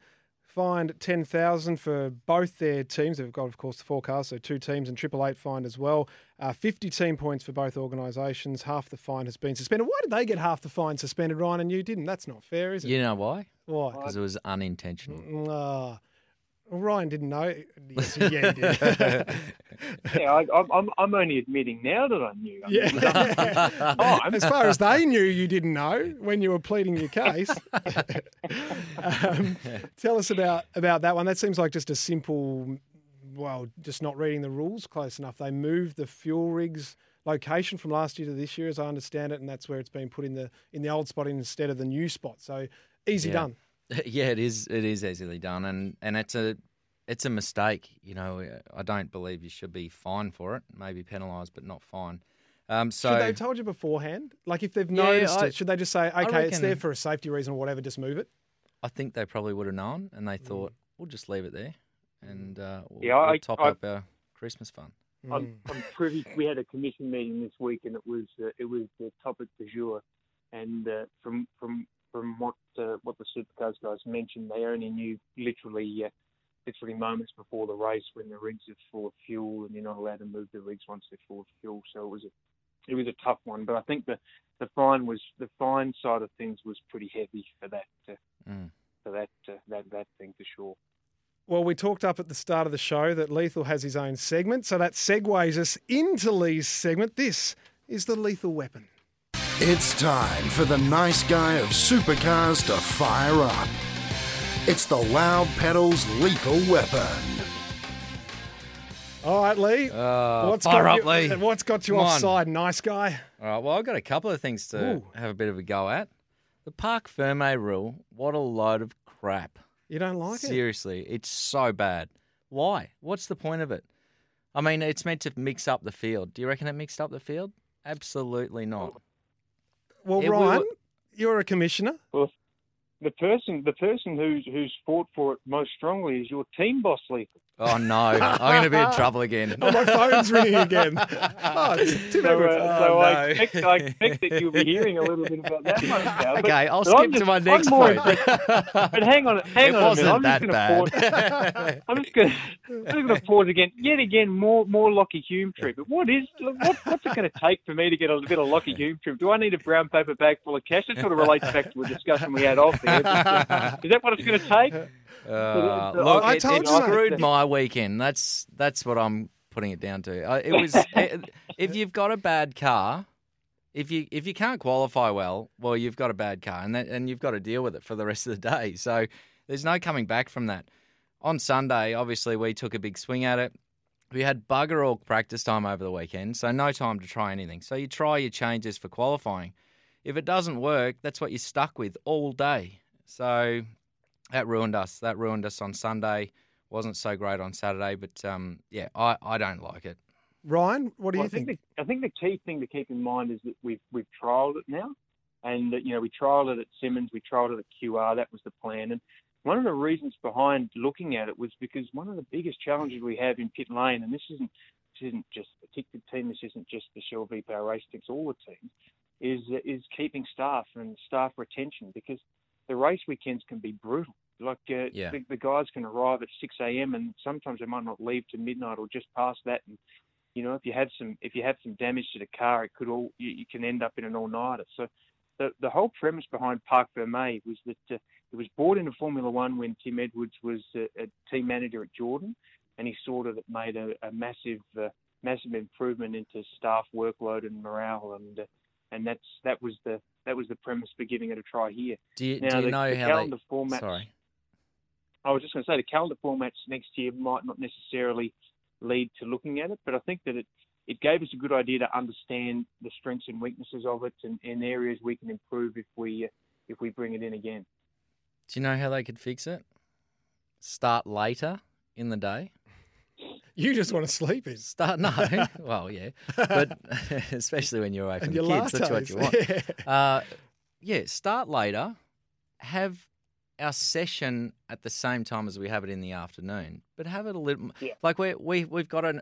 S2: fined 10,000 for both their teams. They've got, of course, the forecast, so two teams, and Triple Eight fined as well. Uh, 50 team points for both organisations. Half the fine has been suspended. Why did they get half the fine suspended, Ryan, and you didn't? That's not fair, is it?
S3: You know why?
S2: Why?
S3: Because it was unintentional.
S2: Ah. Well, Ryan didn't know. Yes, yeah, he did.
S4: yeah, I, I'm- I'm I'm only admitting now that I knew. I mean,
S2: yeah.
S4: Oh,
S2: as far as they knew, you didn't know when you were pleading your case. um, tell us about about that one. That seems like just a simple, well, just not reading the rules close enough. They moved the fuel rigs location from last year to this year, as I understand it, and that's where it's been put in the in the old spot instead of the new spot. So easy
S3: Yeah.
S2: done.
S3: yeah, it is. It is easily done, and and it's a it's a mistake. You know, I don't believe you should be fined for it. Maybe penalised, but not fined. Um, so
S2: should they have told you beforehand? Like if they've
S3: Yeah,
S2: noticed
S3: I-
S2: it, should they just say, okay, it's there for a safety reason or whatever, just move it?
S3: I think they probably would have known, and
S2: Mm.
S3: they thought we'll just leave it there, and uh, we'll,
S4: Yeah,
S3: we'll
S4: I-
S3: top
S4: I-
S3: up our Christmas fund.
S4: I'm,
S2: Mm.
S4: I'm privy. We had a commission meeting this week, and it was uh, it was the topic du jour. And uh, from from from what uh, what the supercars guys mentioned, they only knew literally uh, literally moments before the race when the rigs are full of fuel, and you're not allowed to move the rigs once they're full of fuel. So it was a it was a tough one. But I think the the fine was the fine side of things was pretty heavy for that uh,
S3: Mm.
S4: for that uh, that that thing for sure.
S2: Well, we talked up at the start of the show that Lethal has his own segment, so that segues us into Lee's segment. This is the lethal weapon.
S1: It's time for the nice guy of supercars to fire up. It's the Loud Pedals Lethal Weapon.
S2: All right, Lee.
S3: Uh,
S2: what's
S3: fire
S2: got
S3: up,
S2: you,
S3: Lee.
S2: What's got you
S3: Come on.
S2: offside, nice guy?
S3: All right. Well, I've got a couple of things to
S2: Ooh.
S3: have a bit of a go at. The Parc Ferme rule. What a load of crap.
S2: You don't like it?
S3: Seriously, it's so bad. Why? What's the point of it? I mean, it's meant to mix up the field. Do you reckon it mixed up the field? Absolutely not.
S2: Well,
S3: Yeah, we
S2: Ryan,
S3: were-
S2: you're a commissioner.
S4: The person the person who's who's fought for it most strongly is your team boss, Lethal.
S3: Oh no, I'm going to be in trouble again.
S2: Oh, my phone's ringing again. Oh, it's Tim
S4: So,
S2: Edwards.
S4: uh,
S3: Oh,
S4: so I,
S3: no.
S4: expect, I expect that you'll be hearing a little bit about that one now. But,
S3: Okay, I'll
S4: but I'm
S3: skip to
S4: just-
S3: my
S4: I'm
S3: next
S4: more
S3: point.
S4: But hang on, hang
S3: it
S4: on
S3: wasn't
S4: minute. I'm
S3: that
S4: just going to
S3: bad.
S4: pause. I'm just going. I'm just going to pause again. Yet again, more more Lockie Hume treatment. What is what, what's it going to take for me to get a bit of Lockie Hume treatment? Do I need a brown paper bag full of cash? That sort of relates back to a discussion we had off there. But, uh, is that what it's going to take?
S3: Uh, look,
S2: I
S3: it,
S2: told
S3: it
S2: you
S3: screwed my weekend. That's that's what I'm putting it down to. Uh, It was it, if you've got a bad car, if you if you can't qualify well, well you've got a bad car, and that, and you've got to deal with it for the rest of the day. So there's no coming back from that. On Sunday, obviously we took a big swing at it. We had bugger all practice time over the weekend, so no time to try anything. So you try your changes for qualifying. If it doesn't work, that's what you're stuck with all day. So that ruined us. That ruined us on Sunday. Wasn't so great on Saturday, but um, yeah, I, I don't like it.
S2: Ryan, what do
S4: Well,
S2: you
S4: I think?
S2: think?
S4: the, I think the key thing to keep in mind is that we've we've trialled it now, and that, you know we trialled it at Symmons, we trialled it at QR. That was the plan, and one of the reasons behind looking at it was because one of the biggest challenges we have in pit lane, and this isn't this isn't just the Tickford team, this isn't just the Shell V Power Race Teams, all the teams, is is keeping staff and staff retention because the race weekends can be brutal. Like uh,
S3: Yeah.
S4: the, the guys can arrive at 6 a.m. and sometimes they might not leave to midnight or just past that, and you know, if you have some if you have some damage to the car, it could all you, you can end up in an all nighter. So the the whole premise behind Parc Ferme was that uh, it was brought into Formula One when Tim Edwards was uh, a team manager at Jordan, and he that it made a, a massive uh, massive improvement into staff workload and morale, and uh, and that's that was the that was the premise for giving it a try here.
S3: Do you,
S4: Now,
S3: do you
S4: the-
S3: know
S4: the
S3: how
S4: calendar
S3: they?
S4: formats-
S3: Sorry.
S4: I was just going to say the calendar formats next year might not necessarily lead to looking at it, but I think that it it gave us a good idea to understand the strengths and weaknesses of it and, and areas we can improve if we if we bring it in again.
S3: Do you know how they could fix it? Start later in the day.
S2: You just want to sleep in.
S3: Start no. well, yeah, but especially when you're away from
S2: and
S3: the
S2: your
S3: kids, that's what you want.
S2: Yeah.
S3: Uh, yeah, start later. Have our session at the same time as we have it in the afternoon, but have it a little
S4: Yeah.
S3: like we we we've got an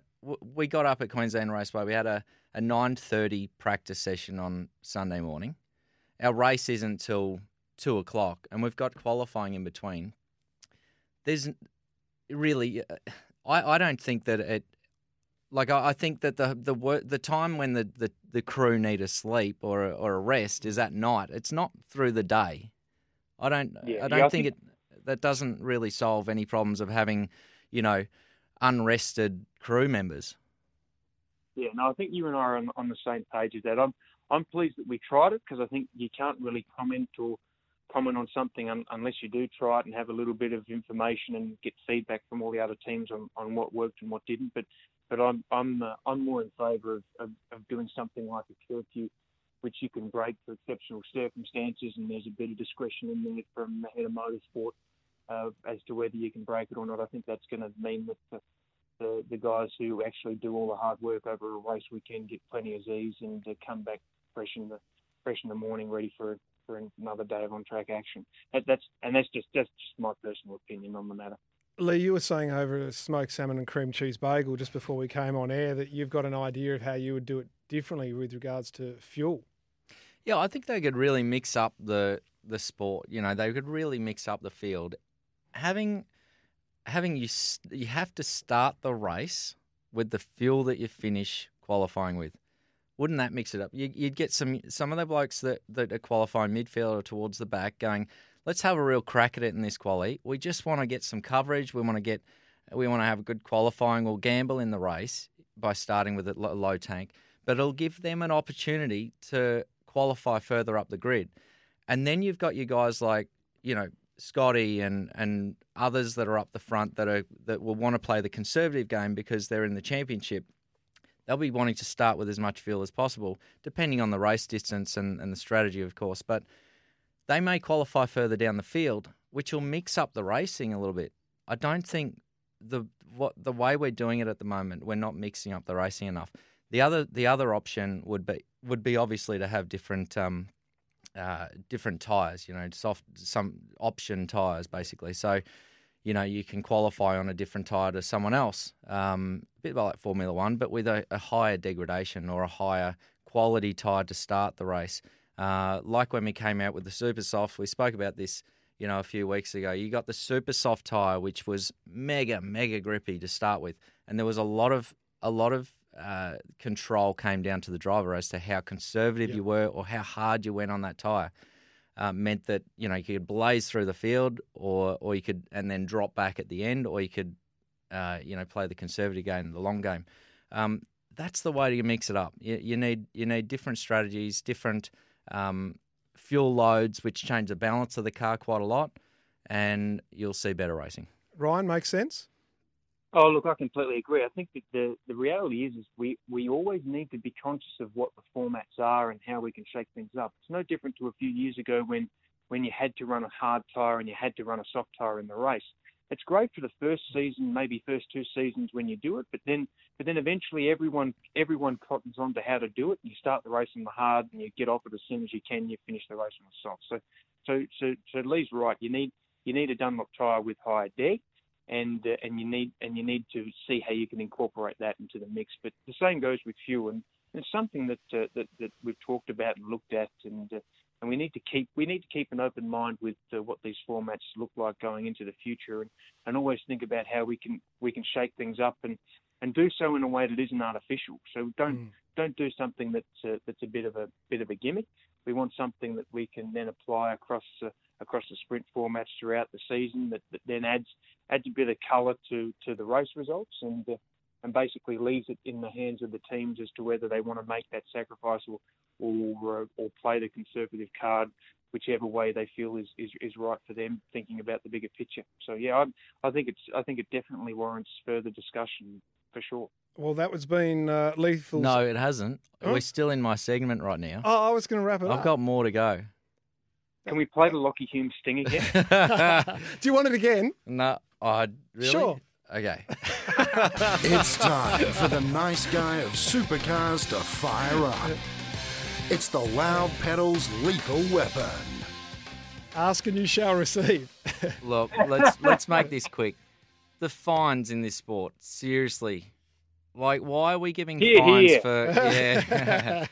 S3: we got up at Queensland Raceway. We had a a nine thirty practice session on Sunday morning. Our race isn't till two o'clock, and we've got qualifying in between. There's really, uh, I I don't think that it like I, I think that the the the time when the, the, the crew need a sleep or a, or a rest is at night. It's not through the day. I don't
S4: Yeah,
S3: I don't
S4: yeah, I
S3: think, it that doesn't really solve any problems of having, you know, unrested crew members.
S4: Yeah, no, I think you and I are on, on the same page with that. I'm I'm pleased that we tried it because I think you can't really comment or comment on something un, unless you do try it and have a little bit of information and get feedback from all the other teams on, on what worked and what didn't. But but I'm I'm uh, I'm more in favour of, of, of doing something like a curfew, which you can break for exceptional circumstances, and there's a bit of discretion in there from the head of motorsport uh, as to whether you can break it or not. I think that's going to mean that. The, the, the guys who actually do all the hard work over a race weekend get plenty of Z's and uh, come back fresh in the fresh in the morning, ready for for another day of on track action. That, that's and that's just that's just my personal opinion on the matter.
S2: Lee, you were saying over a smoked salmon and cream cheese bagel just before we came on air that you've got an idea of how you would do it differently with regards to fuel.
S3: Yeah, I think they could really mix up the the sport. You know, they could really mix up the field. Having having you you have to start the race with the fuel that you finish qualifying with. Wouldn't that mix it up? You, you'd get some some of the blokes that that are qualifying midfield or towards the back going, let's have a real crack at it in this quali. We just want to get some coverage. We want to get we want to have a good qualifying. We'll gamble in the race by starting with a low tank, but it'll give them an opportunity to qualify further up the grid. And then you've got your guys like, you know, Scotty and and others that are up the front that are that will want to play the conservative game because they're in the championship. They'll be wanting to start with as much fuel as possible, depending on the race distance and, and the strategy, of course. But they may qualify further down the field, which will mix up the racing a little bit. I don't think the what the way we're doing it at the moment, we're not mixing up the racing enough. The other the other option would be would be obviously to have different um, uh, different tires. You know, soft some option tires basically. So you know you can qualify on a different tire to someone else, um, a bit like Formula One, but with a, a higher degradation or a higher quality tire to start the race. Uh, like when we came out with the Super Soft, we spoke about this you know, a few weeks ago. You got the super soft tire, which was mega, mega grippy to start with, and there was a lot of a lot of uh, control came down to the driver as to how conservative
S2: Yep.
S3: you were or how hard you went on that tire. Uh, meant that you know you could blaze through the field, or or you could and then drop back at the end, or you could uh, you know play the conservative game, the long game. Um, that's the way to mix it up. You, you need you need different strategies, different um, fuel loads, which change the balance of the car quite a lot, and you'll see better racing.
S2: Ryan, makes sense?
S4: Oh, look, I completely agree. I think that the, the reality is, is we, we always need to be conscious of what the formats are and how we can shake things up. It's no different to a few years ago when, when you had to run a hard tyre and you had to run a soft tyre in the race. It's great for the first season, maybe first two seasons when you do it, but then but then eventually everyone everyone cottons on to how to do it. You start the race on the hard and you get off it as soon as you can. You finish the race on the soft. So so so so Lee's right. You need you need a Dunlop tyre with higher deg and uh, and you need and you need to see how you can incorporate that into the mix. But the same goes with fuel, and it's something that uh, that that we've talked about and looked at, and uh, and we need to keep we need to keep an open mind with uh, what these formats look like going into the future, and, and always think about how we can we can shake things up and and do so in a way that isn't artificial. So don't
S2: Mm.
S4: don't do something that's uh, that's a bit of a bit of a gimmick. We want something that we can then apply across uh, across the sprint formats throughout the season that, that then adds adds a bit of colour to, to the race results and uh, and basically leaves it in the hands of the teams as to whether they want to make that sacrifice or, or uh, or play the conservative card, whichever way they feel is, is, is right for them, thinking about the bigger picture. So yeah, I, I think it's I think it definitely warrants further discussion for sure.
S2: Well, that was being uh, lethal.
S3: No, it hasn't.
S2: Huh?
S3: We're still in my segment right now.
S2: Oh, I was going to wrap it up.
S3: I've got more to go.
S4: Can we play the Lockie Hume sting again?
S2: Do you want it again?
S3: no, I really.
S2: Sure.
S3: Okay.
S1: It's time for the nice guy of supercars to fire up. It's the Loud Pedals lethal weapon.
S2: Ask and you shall receive.
S3: Look, let's let's make this quick. The fines in this sport, seriously, like why are we giving
S4: Hear,
S3: fines
S4: hear.
S3: for? Yeah,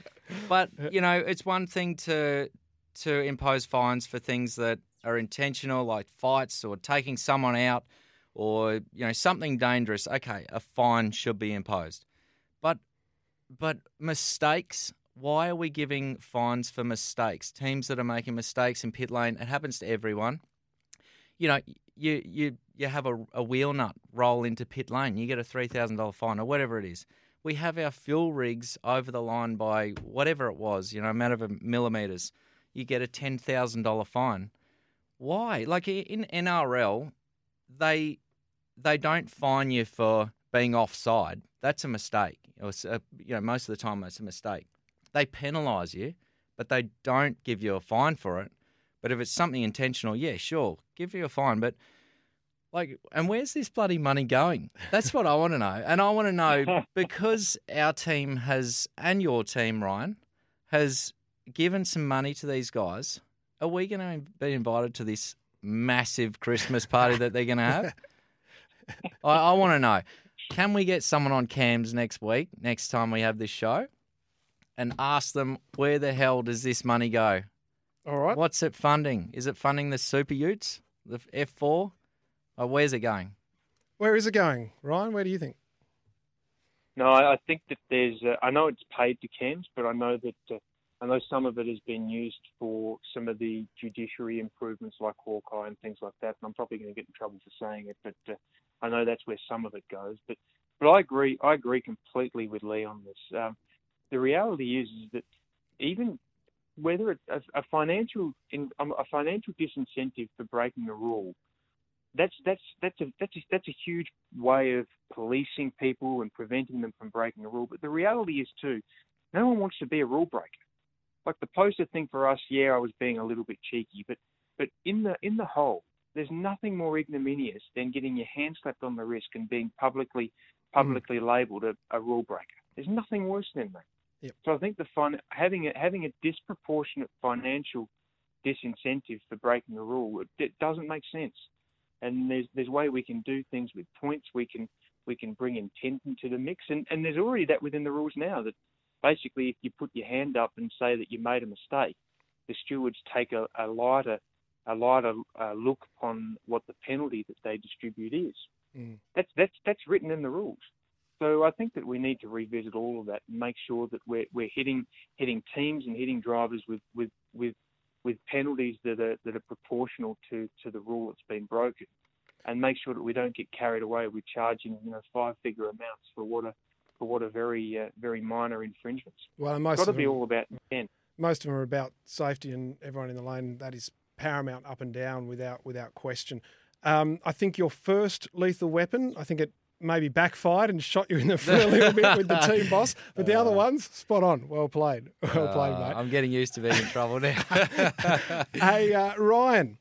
S3: but you know, it's one thing to to impose fines for things that are intentional, like fights or taking someone out, or you know something dangerous. Okay, a fine should be imposed, but but mistakes. Why are we giving fines for mistakes? Teams that are making mistakes in pit lane, it happens to everyone you know, you you you have a, a wheel nut roll into pit lane, you get a three thousand dollar fine or whatever it is. We have our fuel rigs over the line by whatever it was, you know, amount of millimeters. You get a ten thousand dollar fine. Why? Like in NRL, they they don't fine you for being offside. That's a mistake. Or, s- uh, you know, most of the time that's a mistake. They penalise you, but they don't give you a fine for it. But if it's something intentional, yeah, sure, give you a fine. But like, and where's this bloody money going? That's what I want to know. And I want to know because our team has, and your team, Ryan, has given some money to these guys. Are we going to be invited to this massive Christmas party that they're going to have? I, I want to know. Can we get someone on CAMS next week, next time we have this show, and ask them where the hell does this money go?
S2: All right.
S3: What's it funding? Is it funding the super utes, the F4? Or where's it going?
S2: Where is it going, Ryan? Where do you think?
S4: No, I I think that there's. Uh, I know it's paid to CAMS, but I know that uh, I know some of it has been used for some of the judiciary improvements, like Hawkeye and things like that. And I'm probably going to get in trouble for saying it, but uh, I know that's where some of it goes. But but I agree. I agree completely with Lee on this. Um, the reality is, is that even whether it's a, a financial in, um, a financial disincentive for breaking a rule that's that's that's a that's a, that's a huge way of policing people and preventing them from breaking a rule. But the reality is too, no one wants to be a rule breaker. Like the poster thing for us, yeah, I was being a little bit cheeky, but but in the in the whole, there's nothing more ignominious than getting your hand slapped on the wrist and being publicly mm. publicly labelled a, a rule breaker. There's nothing worse than that.
S2: Yep.
S4: So I think the fun having a having a disproportionate financial disincentive for breaking a rule it, it doesn't make sense and there's there's way we can do things with points. We can we can bring intent into the mix, and and there's already that within the rules now that basically if you put your hand up and say that you made a mistake, the stewards take a, a lighter a lighter uh, look upon what the penalty that they distribute is.
S2: Mm.
S4: That's that's that's written in the rules. So I think that we need to revisit all of that and make sure that we're we're hitting hitting teams and hitting drivers with with with with penalties that are that are proportional to, to the rule that's been broken, and make sure that we don't get carried away with charging you know five figure amounts for what are for what are very uh, very minor infringements.
S2: Well,
S4: It's
S2: most
S4: got to
S2: of
S4: be
S2: them,
S4: all about intent.
S2: most of them are about safety and everyone in the lane. That is paramount up and down without without question. Um, I think your first lethal weapon, I think it maybe backfired and shot you in the foot a little bit with the team boss, but the other ones, spot on. Well played. Well played,
S3: Uh,
S2: mate.
S3: I'm getting used to being in trouble now.
S2: Hey, uh, Ryan.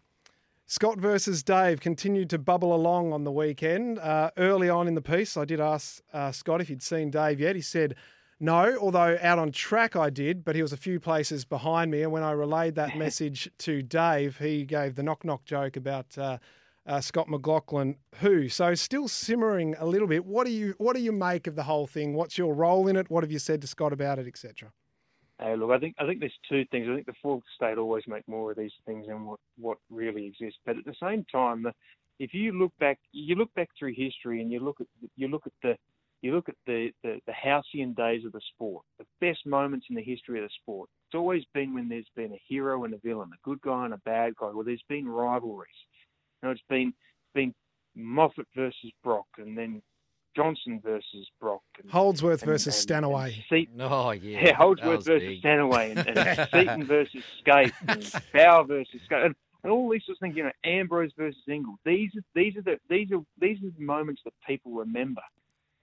S2: Scott versus Dave continued to bubble along on the weekend. Uh, early on in the piece, I did ask uh, Scott if he'd seen Dave yet. He said no, although out on track I did, but he was a few places behind me. And when I relayed that message to Dave, he gave the knock knock joke about uh, uh, Scott McLaughlin, who. So still simmering a little bit. What do you what do you make of the whole thing? What's your role in it? What have you said to Scott about it, etc.
S4: Uh, look, I think I think there's two things. I think the fourth state always make more of these things than what, what really exists. But at the same time, the, if you look back, you look back through history and you look at you look at the you look at the, the, the halcyon days of the sport, the best moments in the history of the sport. It's always been when there's been a hero and a villain, a good guy and a bad guy. Well, there's been rivalries. You know, it's been been Moffat versus Brock, and then Johnson versus Brock. And,
S2: Holdsworth
S4: and-
S2: versus
S4: and-
S2: Stanaway.
S4: and Seton,
S3: Oh yeah,
S4: yeah, Holdsworth versus
S3: big.
S4: Stanaway, and, and Seton versus Skaife, and Bauer versus Skaife, and, and all these sorts of things. You know, Ambrose versus Ingall. These are these are the these are these are the moments that people remember,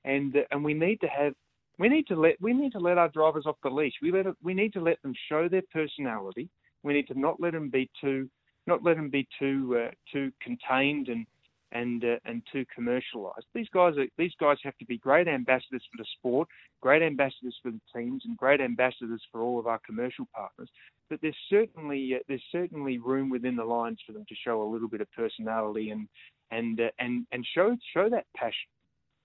S4: and uh, and we need to have we need to let we need to let our drivers off the leash. We let we need to let them show their personality. We need to not let them be too not let them be too uh, too contained and and uh, and too commercialised. These guys are these guys have to be great ambassadors for the sport, great ambassadors for the teams, and great ambassadors for all of our commercial partners. But there's certainly uh, there's certainly room within the lines for them to show a little bit of personality and and uh, and and show show that passion.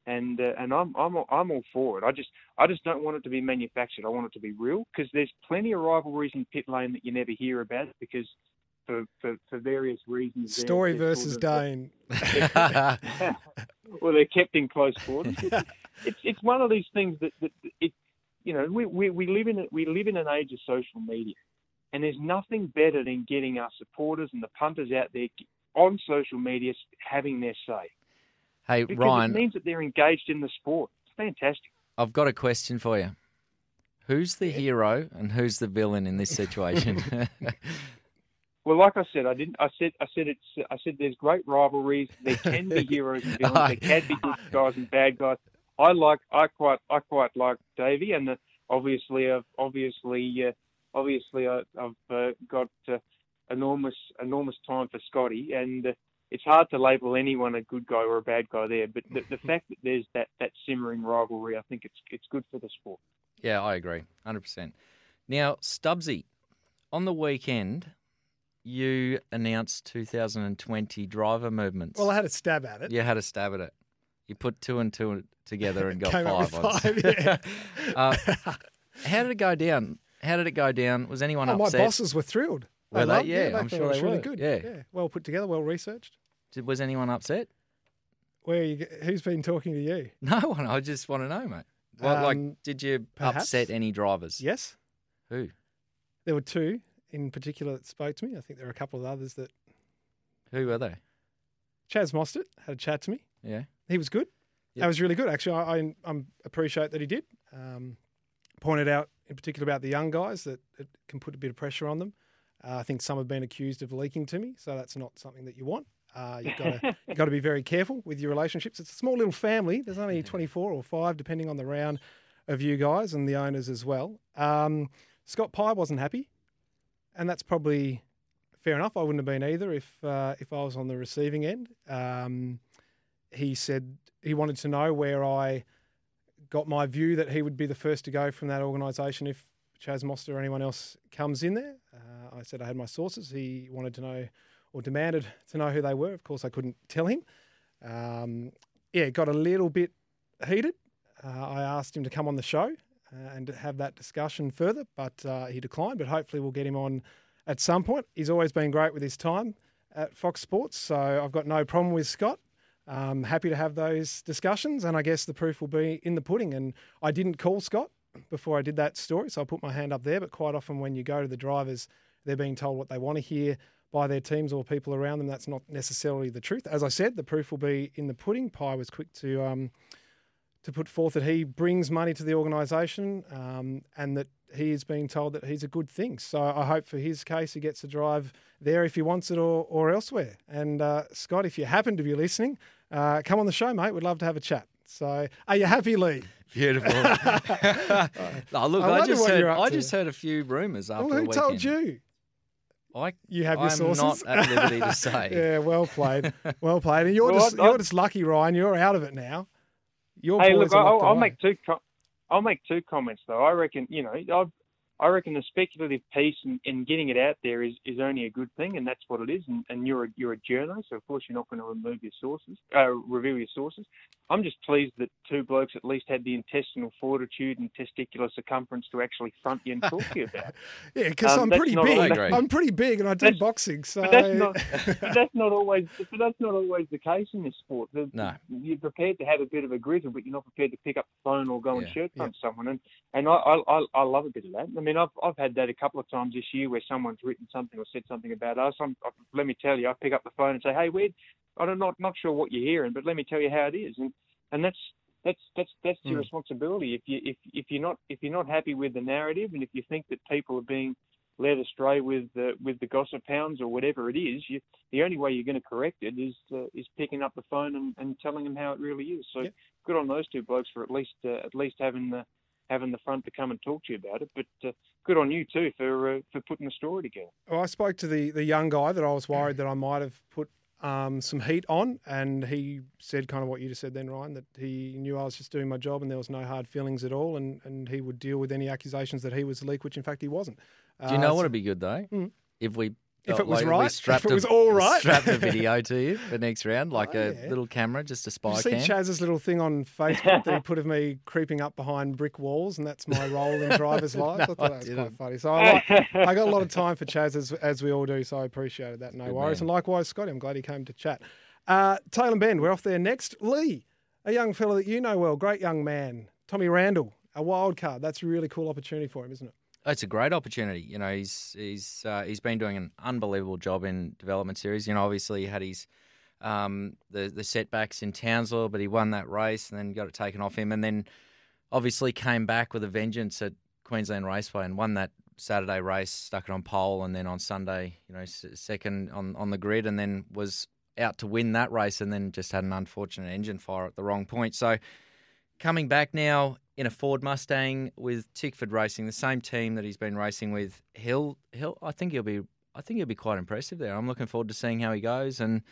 S4: And uh, and I'm I'm all- I'm all for it. I just I just don't want it to be manufactured. I want it to be real because there's plenty of rivalries in pit lane that you never hear about because for for, for various reasons. they're-
S2: Story
S4: they're
S2: versus
S4: sort of- uh,
S2: Dane.
S4: well, they're kept in close quarters. It's, it's it's one of these things that, that it, you know, we, we, we live in a, we live in an age of social media, and there's nothing better than getting our supporters and the punters out there on social media having their say
S3: hey
S4: because
S3: Ryan,
S4: it means that they're engaged in the sport. It's fantastic.
S3: I've got a question for you. Who's the hero and who's the villain in this situation?
S4: Well, like I said, I didn't. I said. I said it's. I said there's great rivalries. There can be heroes and villains. There can be good guys and bad guys. I like. I quite. I quite like Davey, and uh, obviously, I've obviously, uh, obviously, I, I've uh, got uh, enormous, enormous time for Scotty, and uh, it's hard to label anyone a good guy or a bad guy there. But the, the fact that there's that that simmering rivalry, I think it's it's good for the sport.
S3: yeah, I agree, hundred percent. Now, Stubbsy, on the weekend, you announced 2020 driver movements.
S2: Well, I had a stab at it.
S3: you had a stab at it. You put two and two together and got five.
S2: five, yeah.
S3: uh, how did it go down? How did it go down? Was anyone upset?
S2: Oh, my bosses were thrilled.
S3: Were they?
S2: loved-
S3: Yeah,
S2: they
S3: I'm sure
S2: it was
S3: they
S2: really
S3: were.
S2: good.
S3: Yeah. yeah.
S2: well put together, well researched.
S3: Did, was anyone upset?
S2: Where are you, who's been talking to you?
S3: No one. I just want to know, mate. Well, like,
S2: Um,
S3: did you
S2: perhaps.
S3: upset any drivers?
S2: Yes,
S3: Who?
S2: there were two in particular that spoke to me. I think there were a couple of others that
S3: Who were they?
S2: Chaz Mostert had a chat to me.
S3: Yeah.
S2: He was good.
S3: Yep.
S2: That was really good. Actually, I, I I'm appreciate that he did. Um, pointed out in particular about the young guys that it can put a bit of pressure on them. Uh, I think some have been accused of leaking to me, so that's not something that you want. Uh, you've got to you've got to be very careful with your relationships. It's a small little family. There's only 24 or five, depending on the round of you guys and the owners as well. Um, Scott Pye wasn't happy, and that's probably fair enough. I wouldn't have been either if uh, if I was on the receiving end. Um, he said he wanted to know where I got my view that he would be the first to go from that organisation if Chaz Mostert or anyone else comes in there. Uh, I said I had my sources. He wanted to know or demanded to know who they were. Of course, I couldn't tell him. Um, yeah, got a little bit heated. Uh, I asked him to come on the show and to have that discussion further, but uh, he declined. But hopefully, we'll get him on at some point. He's always been great with his time at Fox Sports, so I've got no problem with Scott. Um, happy to have those discussions, and I guess the proof will be in the pudding. And I didn't call Scott before I did that story, so I put my hand up there. But quite often, when you go to the drivers, they're being told what they want to hear by their teams or people around them. That's not necessarily the truth. As I said, the proof will be in the pudding. Pye was quick to um, to put forth that he brings money to the organisation um, and that he is being told that he's a good thing. So I hope for his case he gets to drive there if he wants it or, or elsewhere. And uh, Scott, if you happen to be listening, uh, come on the show, mate. We'd love to have a chat. So are you happy, Lee?
S3: Beautiful. oh, look,
S2: I
S3: I, just heard. I just heard a few rumours after
S2: well,
S3: the
S2: who
S3: weekend.
S2: told you?
S3: I
S2: You have your
S3: I'm
S2: sources.
S3: not at liberty to say.
S2: yeah, well played. Well played. And you're
S4: Well,
S2: just
S4: I-
S2: you're just lucky, Ryan. You're out of it now. Your
S4: Hey, look, I'll, I'll make two. Com- I'll make two comments though. I reckon you know, I, I reckon the speculative piece and, and getting it out there is, is only a good thing, and that's what it is. And, and you're a, you're a journo, so of course you're not going to remove your sources, uh, reveal your sources. I'm just pleased that two blokes at least had the intestinal fortitude and testicular circumference to actually front you and talk to you about. it.
S2: Yeah, because
S4: Um,
S2: I'm pretty
S4: not
S2: big.
S3: always- I agree.
S2: I'm pretty big, and I do
S4: That's-
S2: boxing. So
S4: But that's not. but that's not always. But that's not always the case in this sport. The-
S3: No.
S4: You're prepared to have a bit of a grizzle, but you're not prepared to pick up the phone or go and
S3: Yeah.
S4: shirt punch someone. And and I, I I I love a bit of that. I mean, I've I've had that a couple of times this year where someone's written something or said something about us. I'm, I, let me tell you, I pick up the phone and say, hey, we're I'm not not sure what you're hearing, but let me tell you how it is. And and that's that's that's that's your
S2: Mm.
S4: responsibility. If you if if you're not if you're not happy with the narrative, and if you think that people are being led astray with the with the gossip hounds or whatever it is, you, the only way you're going to correct it is uh, is picking up the phone and, and telling them how it really is. So
S2: Yep.
S4: good on those two blokes for at least uh, at least having the having the front to come and talk to you about it. But uh, good on you too for uh, for putting the story together.
S2: Well, I spoke to the, the young guy that I was worried that I might have put um, some heat on, and he said kind of what you just said then, Ryan, that he knew I was just doing my job and there was no hard feelings at all, and, and he would deal with any accusations that he was a leak, which in fact he wasn't.
S3: Do you know
S2: Uh,
S3: what would be good though?
S2: Mm.
S3: If we
S2: If it was right, if
S3: strapped
S2: it
S3: a-
S2: was all right.
S3: strapped a video to you for next round, like
S2: Oh,
S3: a
S2: yeah.
S3: little camera, just a
S2: Did
S3: spy
S2: you see
S3: cam.
S2: Chaz's little thing on Facebook that he put of me creeping up behind brick walls, and that's my role in driver's life? I
S3: No,
S2: thought that was quite funny. So I, like, I got a lot of time for Chaz as, as we all do, so I appreciated that. No
S3: Good
S2: worries.
S3: man.
S2: And likewise, Scotty, I'm glad he came to chat. Uh, Tailem Bend, we're off there next. Lee, a young fella that you know well, great young man. Tommy Randle, a wild card. That's a really cool opportunity for him, isn't it?
S3: It's a great opportunity. You know, he's he's uh, he's been doing an unbelievable job in development series. You know, obviously he had his um, the the setbacks in Townsville, but he won that race and then got it taken off him, and then obviously came back with a vengeance at Queensland Raceway and won that Saturday race, stuck it on pole, and then on Sunday, you know, second on on the grid, and then was out to win that race, and then just had an unfortunate engine fire at the wrong point. So coming back now in a Ford Mustang with Tickford Racing, the same team that he's been racing with. He'll he'll I think he'll be I think he'll be quite impressive there. I'm looking forward to seeing how he goes and.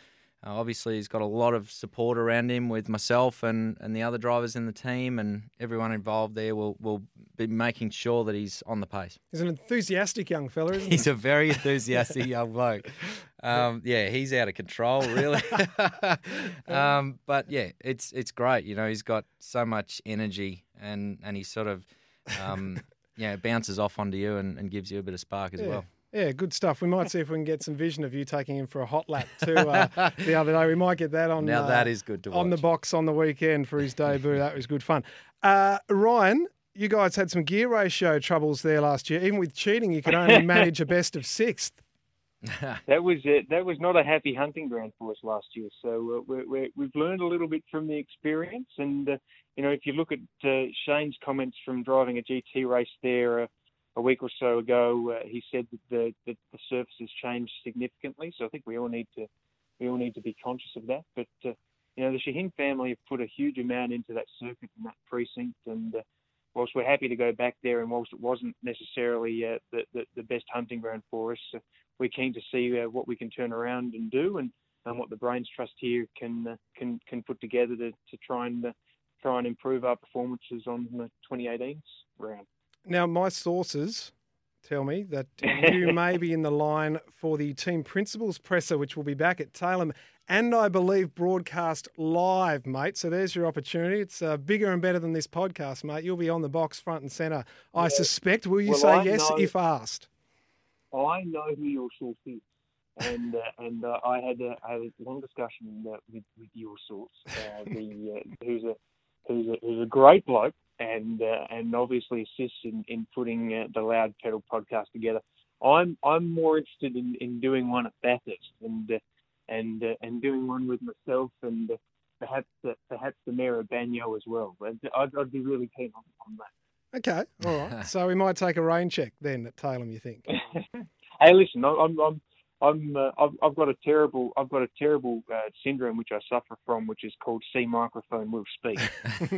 S3: Uh, obviously, he's got a lot of support around him with myself and, and the other drivers in the team, and everyone involved there will, will be making sure that he's on the pace.
S2: He's an enthusiastic young fella, isn't he?
S3: He's a very enthusiastic young bloke. Um, yeah, he's out of control, really. um, but yeah, it's it's great. You know, he's got so much energy, and and he sort of, um, yeah, bounces off onto you and, and gives you a bit of spark as
S2: Yeah.
S3: well.
S2: Yeah, good stuff. We might see if we can get some vision of you taking him for a hot lap too uh, the other day. We might get that on
S3: Now
S2: uh,
S3: that is good to watch.
S2: on the box on the weekend for his debut. that was good fun. Uh, Ryan, you guys had some gear ratio troubles there last year. Even with cheating, you could only manage a best of sixth.
S4: that was uh, that was not a happy hunting ground for us last year. So uh, we're, we're, we've learned a little bit from the experience, and uh, you know if you look at uh, Shane's comments from driving a GT race there uh, a week or so ago, uh, he said that the that the surface has changed significantly. So I think we all need to we all need to be conscious of that. But uh, you know the Shahin family have put a huge amount into that circuit and that precinct, and uh, whilst we're happy to go back there, and whilst it wasn't necessarily uh, the, the the best hunting ground for us. Uh, we're keen to see uh, what we can turn around and do, and, and what the Brains Trust here can can can put together to, to try and try and improve our performances on the 2018's round.
S2: Now, my sources tell me that you may be in the line for the team principals presser, which will be back at Tailem and I believe broadcast live, mate. So there's your opportunity. It's uh, bigger and better than this podcast, mate. You'll be on the box front and centre. I suspect. Will you
S4: Well,
S2: say
S4: I
S2: yes
S4: know-
S2: if asked?
S4: I know who your source is, and uh, and uh, I had a, I had a long discussion uh, with with your source, uh, the uh, who's a who's a who's a great bloke, and uh, and obviously assists in in putting uh, the Loud Pedal podcast together. I'm I'm more interested in, in doing one at Bathurst and uh, and uh, and doing one with myself and uh, perhaps uh, perhaps the mayor of Banyo as well. But I'd, I'd be really keen on, on that.
S2: Okay, all right. so we might take a rain check then at Tailem. You think?
S4: hey, listen, I'm I'm I'm uh, I've, I've got a terrible I've got a terrible uh, syndrome which I suffer from, which is called C microphone will speak.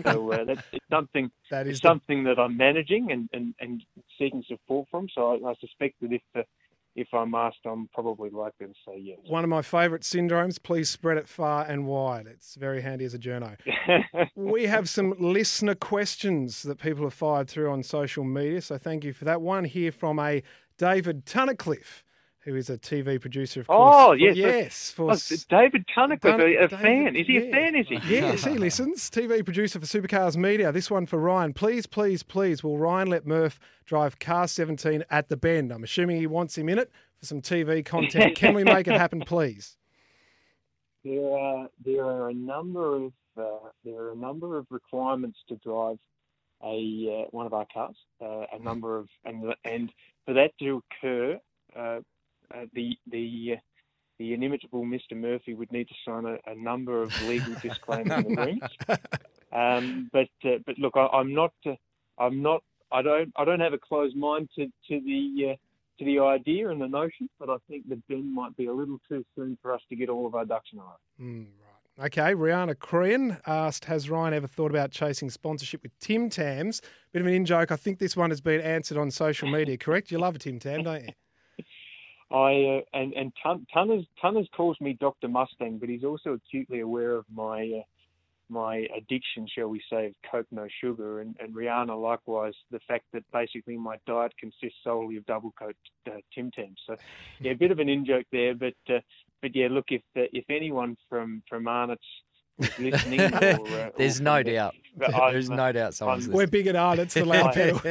S4: so uh, that's it's something
S2: That is the
S4: something that I'm managing and, and, and seeking support from. So I, I suspect that if uh, if I'm asked, I'm probably likely to say yes.
S2: One of my favourite syndromes. Please spread it far and wide. It's very handy as a journo. We have some listener questions that people have fired through on social media, so thank you for that. One here from a David Tunnicliffe, who is a TV producer, of course.
S4: Oh,
S2: for-
S4: yes,
S2: yes, for
S4: Oh, David Tunnicliffe, a, a
S2: David-
S4: fan. Is he
S2: yeah.
S4: a fan? Is he?
S2: Yes, he listens. TV producer for Supercars Media. This one for Ryan. Please, please, please, will Ryan let Murph drive car 17 at the bend? I'm assuming he wants him in it for some TV content. Can we make it happen, please?
S4: There are there are a number of uh, there are a number of requirements to drive a uh, one of our cars. Uh, a number of and and for that to occur, uh, uh, the the uh, the inimitable Mr. Murphy would need to sign a, a number of legal disclaimers agreements. Um, but uh, but look, I, I'm not uh, I'm not I don't I don't have a closed mind to to the uh, to the idea and the notion, but I think the Ben might be a little too soon for us to get all of our ducks in a row.
S2: Mm, right. Okay. Rihanna Crean asked, "Has Ryan ever thought about chasing sponsorship with Tim Tams?" Bit of an in joke. I think this one has been answered on social media. Correct? You love a Tim Tam, don't you?
S4: I uh, and and Tun- Tunners Tunners calls me Doctor Mustang, but he's also acutely aware of my uh, my addiction, shall we say, of Coke no sugar, and, and Rihanna likewise the fact that basically my diet consists solely of double Coke uh, Tim Tams. So yeah, a bit of an in joke there, but uh, but yeah, look if uh, if anyone from from Arnott's listening, or, uh,
S3: There's
S4: or
S3: no
S4: from
S3: doubt.
S4: but I'm,
S3: There's no doubt someone's
S2: We're big at art. It's the loud pedal.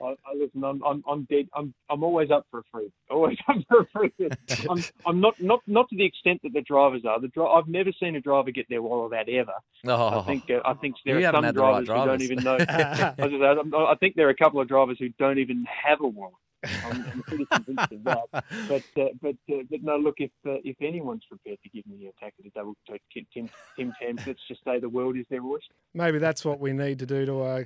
S4: I, I listen. I'm, I'm, I'm dead. I'm, I'm always up for a free. Always up for a free. I'm, I'm not, not, not to the extent that the drivers are. The dri- I've never seen a driver get their wallet out ever.
S3: oh,
S4: I think, uh, I think there are some
S3: had the right
S4: drivers, who don't even know. I, was I'm- I think there are a couple of drivers who don't even have a wallet. I'm, I'm pretty convinced of that. But, uh, but, uh, but no. Look, if uh, if anyone's prepared to give me a tack at a double to Tim, Tim, Tim Tams, let's just say the world is their oyster.
S2: Maybe that's what we need to do to uh,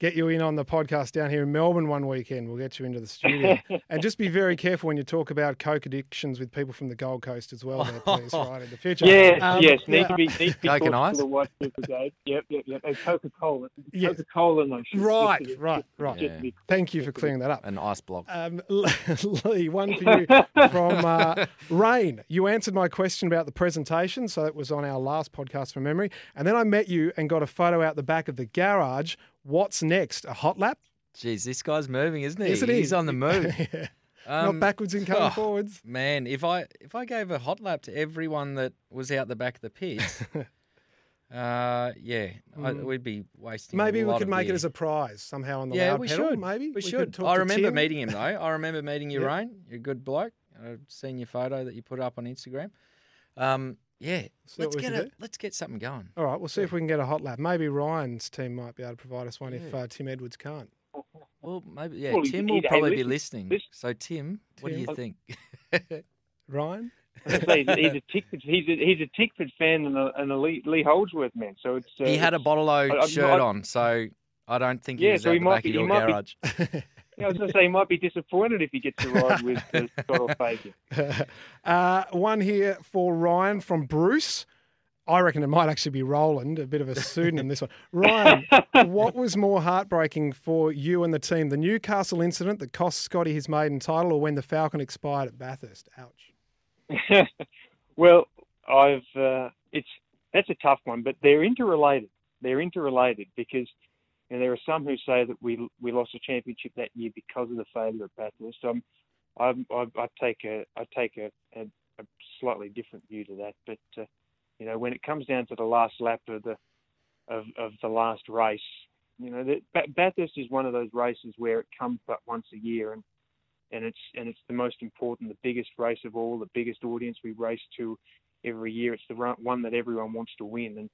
S2: get you in on the podcast down here in Melbourne one weekend. We'll get you into the studio. and just be very careful when you talk about coke addictions with people from the Gold Coast as well, there, please, right in the future.
S4: Yes,
S2: Um,
S4: yes. Need
S2: yeah.
S4: to be need to be
S3: Coke and ice?
S4: of the White Super Yep, yep, yep. And Coca Cola.
S2: Yes.
S4: Coca Cola notion.
S2: Right,
S4: Just to be-
S2: right,
S4: just-
S2: right.
S4: just be-
S2: Thank you for clearing that up.
S3: an ice block.
S2: Um, Lee, one for you from uh, Rain. You answered my question about the presentation, so it was on our last podcast from memory. And then I met you and got a photo out the back of the garage. What's next? A hot lap?
S3: Jeez, this guy's moving, isn't he?
S2: He?
S3: He's on the move.
S2: Yeah.
S3: Um,
S2: Not backwards and coming
S3: oh,
S2: forwards.
S3: Man, if I if I gave a hot lap to everyone that was out the back of the pits, uh, yeah, I,
S2: Mm.
S3: we'd be wasting.
S2: Maybe we could make it as a prize somehow on the
S3: yeah,
S2: loud
S3: we
S2: pedal.
S3: should.
S2: Maybe
S3: we,
S2: could
S3: should.
S2: talk
S3: I remember meeting him though. I remember meeting you,
S2: Yep.
S3: Rain. You're a good bloke. I've seen your photo that you put up on Instagram. Um, yeah,
S2: See
S3: let's get
S2: can
S3: a,
S2: do.
S3: let's get something going.
S2: All right, we'll see if we can get a hot lap. Maybe Ryan's team might be able to provide us one if uh, Tim Edwards can't.
S3: Well, maybe yeah.
S4: Well,
S3: Tim will
S4: he's- hey,
S3: probably be listening.
S4: listen.
S3: So Tim, what do you think?
S2: Ryan?
S4: I was gonna say, he's, he's a Tickford, he's a, he's a Tickford fan and a, and a Lee, Lee Holdsworth man. So it's uh,
S3: he had a
S4: it's-
S3: Bottle-O
S4: I- I-
S3: shirt
S4: I-
S3: on, so I don't think he
S4: Yeah,
S3: was
S4: so
S3: at
S4: he
S3: the
S4: might
S3: back
S4: be-
S3: of
S4: he
S3: your
S4: might be-
S3: garage.
S4: Yeah, I was going to say he might be disappointed if he gets to ride with uh, Scott or Fabian.
S2: uh, one here for Ryan from Bruce. I reckon it might actually be Roland, a bit of a pseudonym, this one. Ryan, what was more heartbreaking for you and the team? The Newcastle incident that cost Scotty his maiden title or when the Falcon expired at Bathurst? Ouch.
S4: well, I've uh, it's that's a tough one, but they're interrelated. They're interrelated because know, there are some who say that we we lost the championship that year because of the failure at Bathurst. So I, I take a I take a, a, a slightly different view to that. But uh, you know, when it comes down to the last lap of the of, of the last race, you know, the, Bathurst is one of those races where it comes but once a year, and and it's and it's the most important, the biggest race of all, the biggest audience we race to every year. It's the one that everyone wants to win, and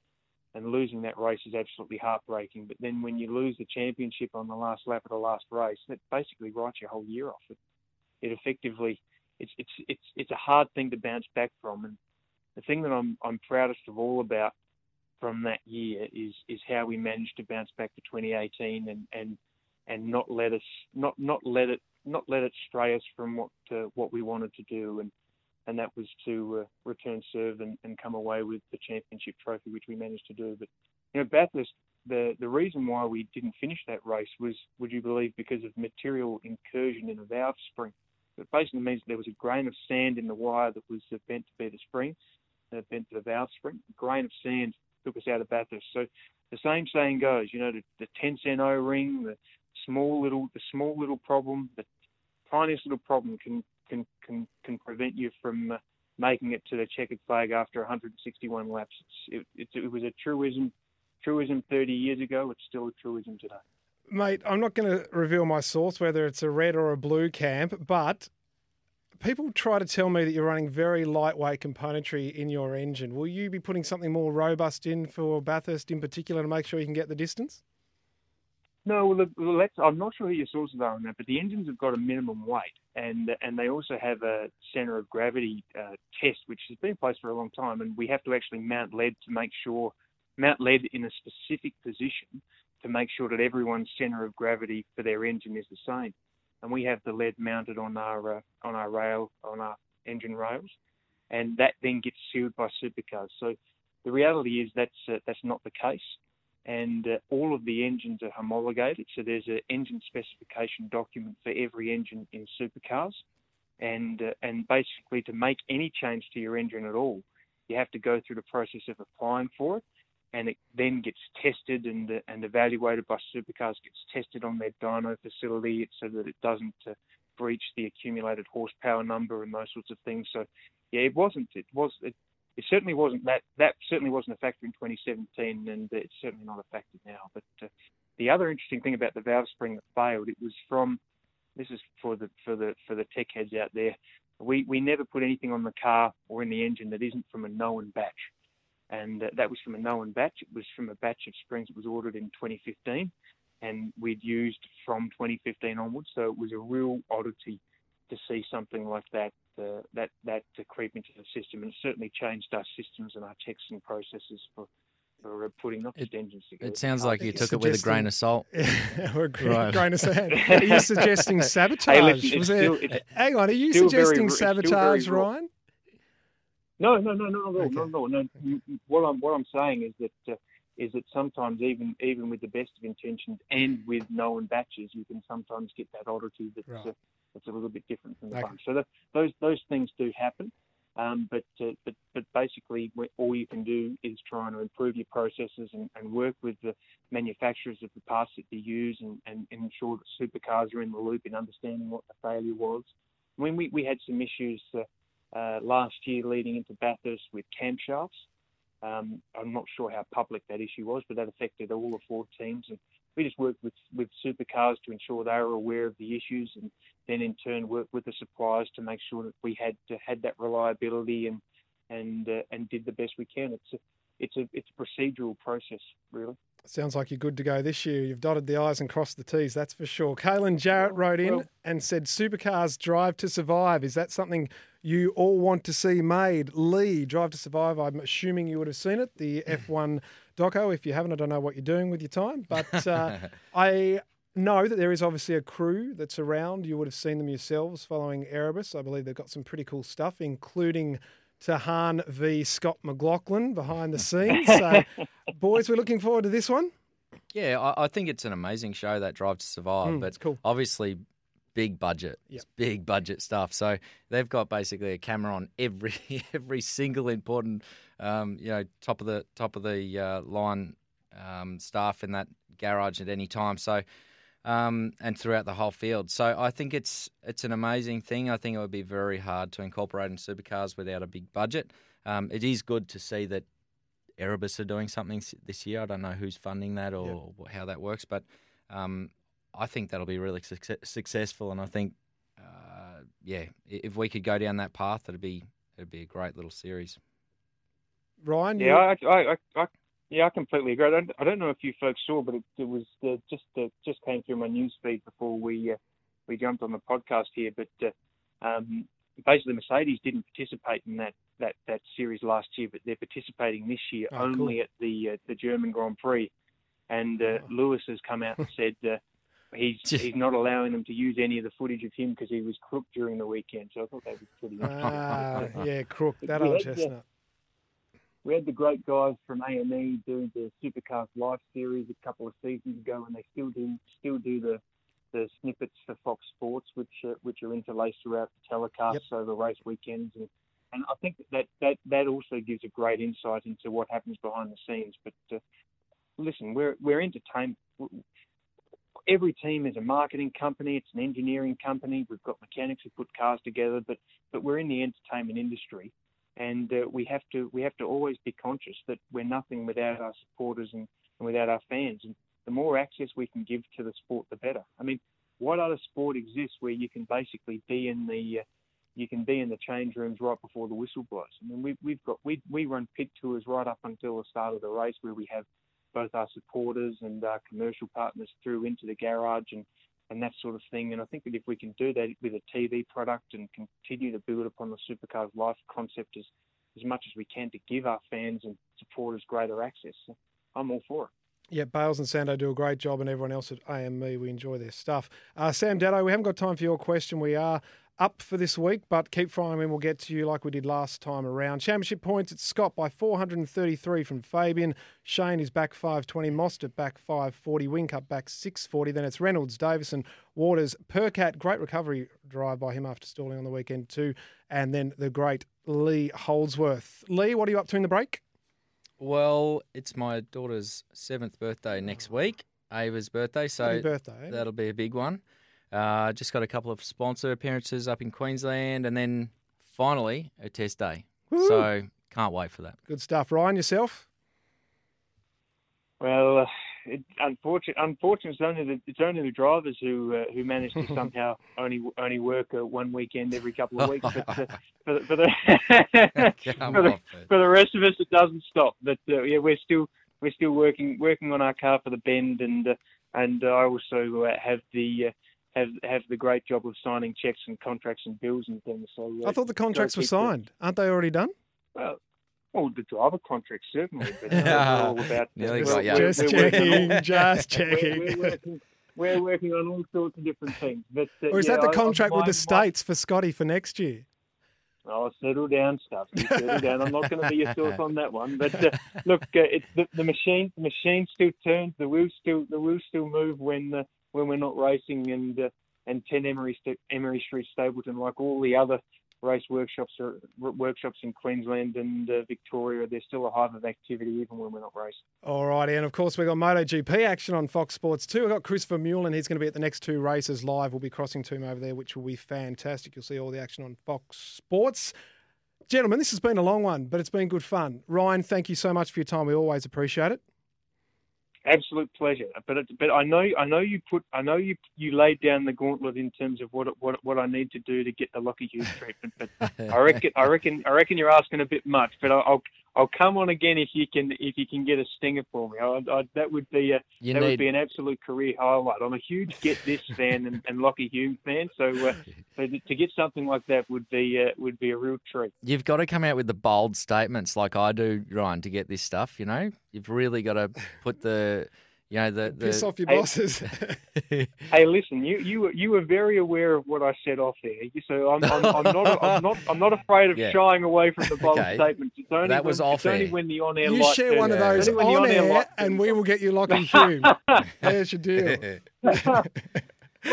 S4: and losing that race is absolutely heartbreaking. But then when you lose the championship on the last lap of the last race, that basically writes your whole year off. It, it effectively, it's it's it's it's a hard thing to bounce back from, and the thing that I'm I'm proudest of all about from that year is is how we managed to bounce back to 2018 and and and not let us not not let it not let it stray us from what uh, what we wanted to do and and that was to uh, return serve and, and come away with the championship trophy which we managed to do. But you know Bathurst the the reason why we didn't finish that race was would you believe because of material incursion in a valve spring. It basically means there was a grain of sand in the wire that was bent to be the spring uh, bent to the valve spring a grain of sand took us out of Bathurst. So the same saying goes you know the, the 10 cent O ring the small little the small little problem, the tiniest little problem can can can can prevent you from uh, making it to the checkered flag after 161 laps. It, it was a truism truism 30 years ago. It's still a truism today.
S2: Mate, I'm not going to reveal my source, whether it's a red or a blue camp, but people try to tell me that you're running very lightweight componentry in your engine. Will you be putting something more robust in for Bathurst in particular to make sure you can get the distance?
S4: No, well, well that's, I'm not sure who your sources are on that, but the engines have got a minimum weight, and and they also have a centre of gravity uh, test, which has been in place for a long time, and we have to actually mount lead to make sure mount lead in a specific position to make sure that everyone's centre of gravity for their engine is the same, and we have the lead mounted on our uh, on our rail on our engine rails, and that then gets sealed by supercars. So the reality is that's uh, that's not the case and uh, all of the engines are homologated. So there's an engine specification document for every engine in supercars, and uh, and basically to make any change to your engine at all, you have to go through the process of applying for it, and it then gets tested and uh, and evaluated by supercars. Gets tested on their dyno facility so that it doesn't uh, breach the accumulated horsepower number and those sorts of things. So yeah, it wasn't. It was. It, it certainly wasn't that that certainly wasn't a factor in 2017, and it's certainly not a factor now. But uh, the other interesting thing about the valve spring that failed, it was from this is for the for the for the tech heads out there. We we never put anything on the car or in the engine that isn't from a known batch, and uh, that was from a known batch. It was from a batch of springs that was ordered in 2015, and we'd used from 2015 onwards. So it was a real oddity to see something like that uh, that that to creep into the system, and it certainly changed our systems and our checks and processes for for uh, putting not just engines together.
S3: It sounds like you took it with a grain of salt.
S2: or a right. grain of salt. Are you suggesting sabotage? Hey, listen, Was there, still, hang on, are you suggesting very, sabotage, Ryan?
S4: No, no, no, no, no, okay. no, no, no. What I'm what I'm saying is that. Uh, is that sometimes even even with the best of intentions and with known batches, you can sometimes get that oddity that's right. uh, it's a little bit different from the okay. bunch. So the, those those things do happen, um, but, uh, but but basically all you can do is try and improve your processes and, and work with the manufacturers of the parts that you use and, and, and, ensure that supercars are in the loop in understanding what the failure was. I mean, we, we had some issues uh, uh, last year leading into Bathurst with camshafts. Um, I'm not sure how public that issue was, but that affected all the four teams. And we just worked with, with supercars to ensure they were aware of the issues and then in turn worked with the suppliers to make sure that we had to, had that reliability and and uh, and did the best we can. It's a it's a it's a procedural process really.
S2: Sounds like you're good to go this year. You've dotted the I's and crossed the T's, that's for sure. Kaylin Jarrett wrote in well, and said, Supercars Drive to Survive. Is that something you all want to see made? Lee, Drive to Survive, I'm assuming you would have seen it, the F1 doco. If you haven't, I don't know what you're doing with your time. But uh, I know that there is obviously a crew that's around. You would have seen them yourselves following Erebus. I believe they've got some pretty cool stuff, including Tahan v Scott McLaughlin behind the scenes. So, boys, we're looking forward to this one.
S3: Yeah, I, I think it's an amazing show that Drive to Survive, mm, but cool. obviously big budget. Yep. It's big budget stuff. So they've got basically a camera on every every single important, um, you know, top of the top of the uh, line um, staff in that garage at any time. So um, and throughout the whole field. So I think it's it's an amazing thing. I think it would be very hard to incorporate in supercars without a big budget. Um, it is good to see that Erebus are doing something this year. I don't know who's funding that or yep. how that works, but um, I think that'll be really success- successful. And I think, uh, yeah, if we could go down that path, it'd be it'd be a great little series.
S2: Ryan,
S4: yeah, I, I, I, yeah, I completely agree. I don't, I don't know if you folks saw, but it, it was uh, just uh, just came through my news feed before we uh, we jumped on the podcast here. But uh, um, basically, Mercedes didn't participate in that, that, that series last year, but they're participating this year oh, only cool. at the uh, the German Grand Prix. And uh, oh. Lewis has come out and said he's he's not allowing them to use any of the footage of him because he was crook during the weekend. So I thought that was pretty.
S2: Ah, yeah, crook that old chestnut
S4: we had the great guys from AME doing the Supercars Live series a couple of seasons ago, and they still do still do the the snippets for Fox Sports, which uh, which are interlaced throughout the telecast, yep. the race weekends, and and I think that that that also gives a great insight into what happens behind the scenes. But uh, listen, we're we're entertainment. Every team is a marketing company. It's an engineering company. We've got mechanics who put cars together, but but we're in the entertainment industry, and uh, we have to we have to always be conscious that we're nothing without our supporters and, and without our fans. And the more access we can give to the sport, the better. I mean, what other sport exists where you can basically be in the uh, you can be in the change rooms right before the whistle blows. I mean, we, we've got we we run pit tours right up until the start of the race where we have both our supporters and our commercial partners through into the garage and and that sort of thing. And I think that if we can do that with a TV product and continue to build upon the Supercars Live concept as as much as we can to give our fans and supporters greater access, I'm all for it.
S2: Yeah, Bales and Sando do a great job, and everyone else at AME, we enjoy their stuff. Uh, Sam Dado, we haven't got time for your question. We are up for this week, but keep firing and we'll get to you like we did last time around. Championship points, it's Scott by 433 from Fabian. Shane is back 520. Mostert back 540. Whincup back 640. Then it's Reynolds, Davison, Waters, Percat. Great recovery drive by him after stalling on the weekend too. And then the great Lee Holdsworth. Lee, what are you up to in the break?
S3: Well, it's my daughter's seventh birthday next oh. week, Ava's birthday, so
S2: birthday.
S3: that'll be a big one. Uh, just got a couple of sponsor appearances up in Queensland, and then finally a test day.
S2: Woo.
S3: So can't wait for that.
S2: Good stuff. Ryan, yourself?
S4: Well, uh, it, unfortunate, unfortunate, it's only the it's only the drivers who uh, who manage to somehow only only work uh, one weekend every couple of weeks. But uh, for, the, for the for the for the rest of us, it doesn't stop. But uh, yeah, we're still we're still working working on our car for the bend, and uh, and I also uh, have the uh, have have the great job of signing checks and contracts and bills and things. So
S2: I thought the contracts were
S4: keep the-
S2: signed. Aren't they already done?
S4: well, well, the driver contract certainly, but uh, all about.
S3: Nearly
S4: we're-
S3: got ya.
S4: we're-
S2: Just
S4: we're working on-
S2: checking, just
S4: we're,
S2: checking.
S4: we're, working, we're working on all sorts of different things. But, uh,
S2: Or is
S4: yeah,
S2: that the
S4: I- I-
S2: contract with
S4: my-
S2: the
S4: my-
S2: states for Scotty for next year?
S4: Oh, settle down, stuff. Settle down. I'm not going to be your source on that one. But uh, look, uh, it's the, the machine. The machine still turns. The wheels still the wheels still move when uh, when we're not racing. And uh, and 10 Emery St- Emery Street Stapylton, like all the other race workshops are, workshops in Queensland and uh, Victoria, there's still a hive of activity even when we're not racing.
S2: All righty, and of course we've got MotoGP action on Fox Sports too. We've got Christopher Mullen. He's going to be at the next two races live. We'll be crossing to him over there, which will be fantastic. You'll see all the action on Fox Sports. Gentlemen, this has been a long one, but it's been good fun. Ryan, thank you so much for your time. We always appreciate it.
S4: Absolute pleasure. But it, but I know I know you put I know you you laid down the gauntlet in terms of what what what I need to do to get the Lucky Hughes treatment. But I reckon I reckon I reckon you're asking a bit much. But I'll I'll, come on again if you can if you can get a stinger for me. I, I, that would be a
S3: You
S4: that would be an absolute career highlight. I'm a huge Get This fan and, and Lockie Hume fan, so, uh, so to get something like that would be uh, would be a real treat.
S3: You've got to come out with the bold statements like I do, Ryan, to get this stuff. You know, you've really got to put the, you know, the, the
S2: Piss off your
S4: Hey.
S2: bosses.
S4: Hey, listen, you you were you were very aware of what I said off there, so I'm I'm, I'm not I'm not I'm not afraid of
S3: Yeah.
S4: shying away from the bold
S3: Okay.
S4: statements. It's only
S3: That was
S4: when,
S3: off
S4: it's only when the on air
S2: you
S4: light
S2: share one of those
S4: Only when the
S2: on
S4: on-air
S2: air,
S4: light
S2: and we will get you Lockie Hume. There's your deal.
S4: well,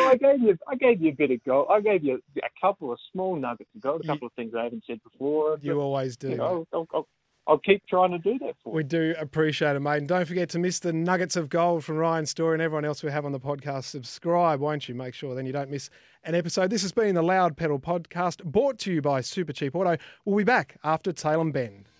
S4: I gave you I gave you a bit of gold. I gave you a couple of small nuggets of gold, a
S2: You-
S4: couple of things I haven't said before.
S2: You always do.
S4: You know, I'll, I'll, I'll keep trying to do that for you.
S2: We do appreciate it, mate. And don't forget to miss the nuggets of gold from Ryan Story and everyone else we have on the podcast. Subscribe, won't you? Make sure then you don't miss an episode. This has been the Loud Pedal Podcast, brought to you by Supercheap Auto. We'll be back after Tailem Bend.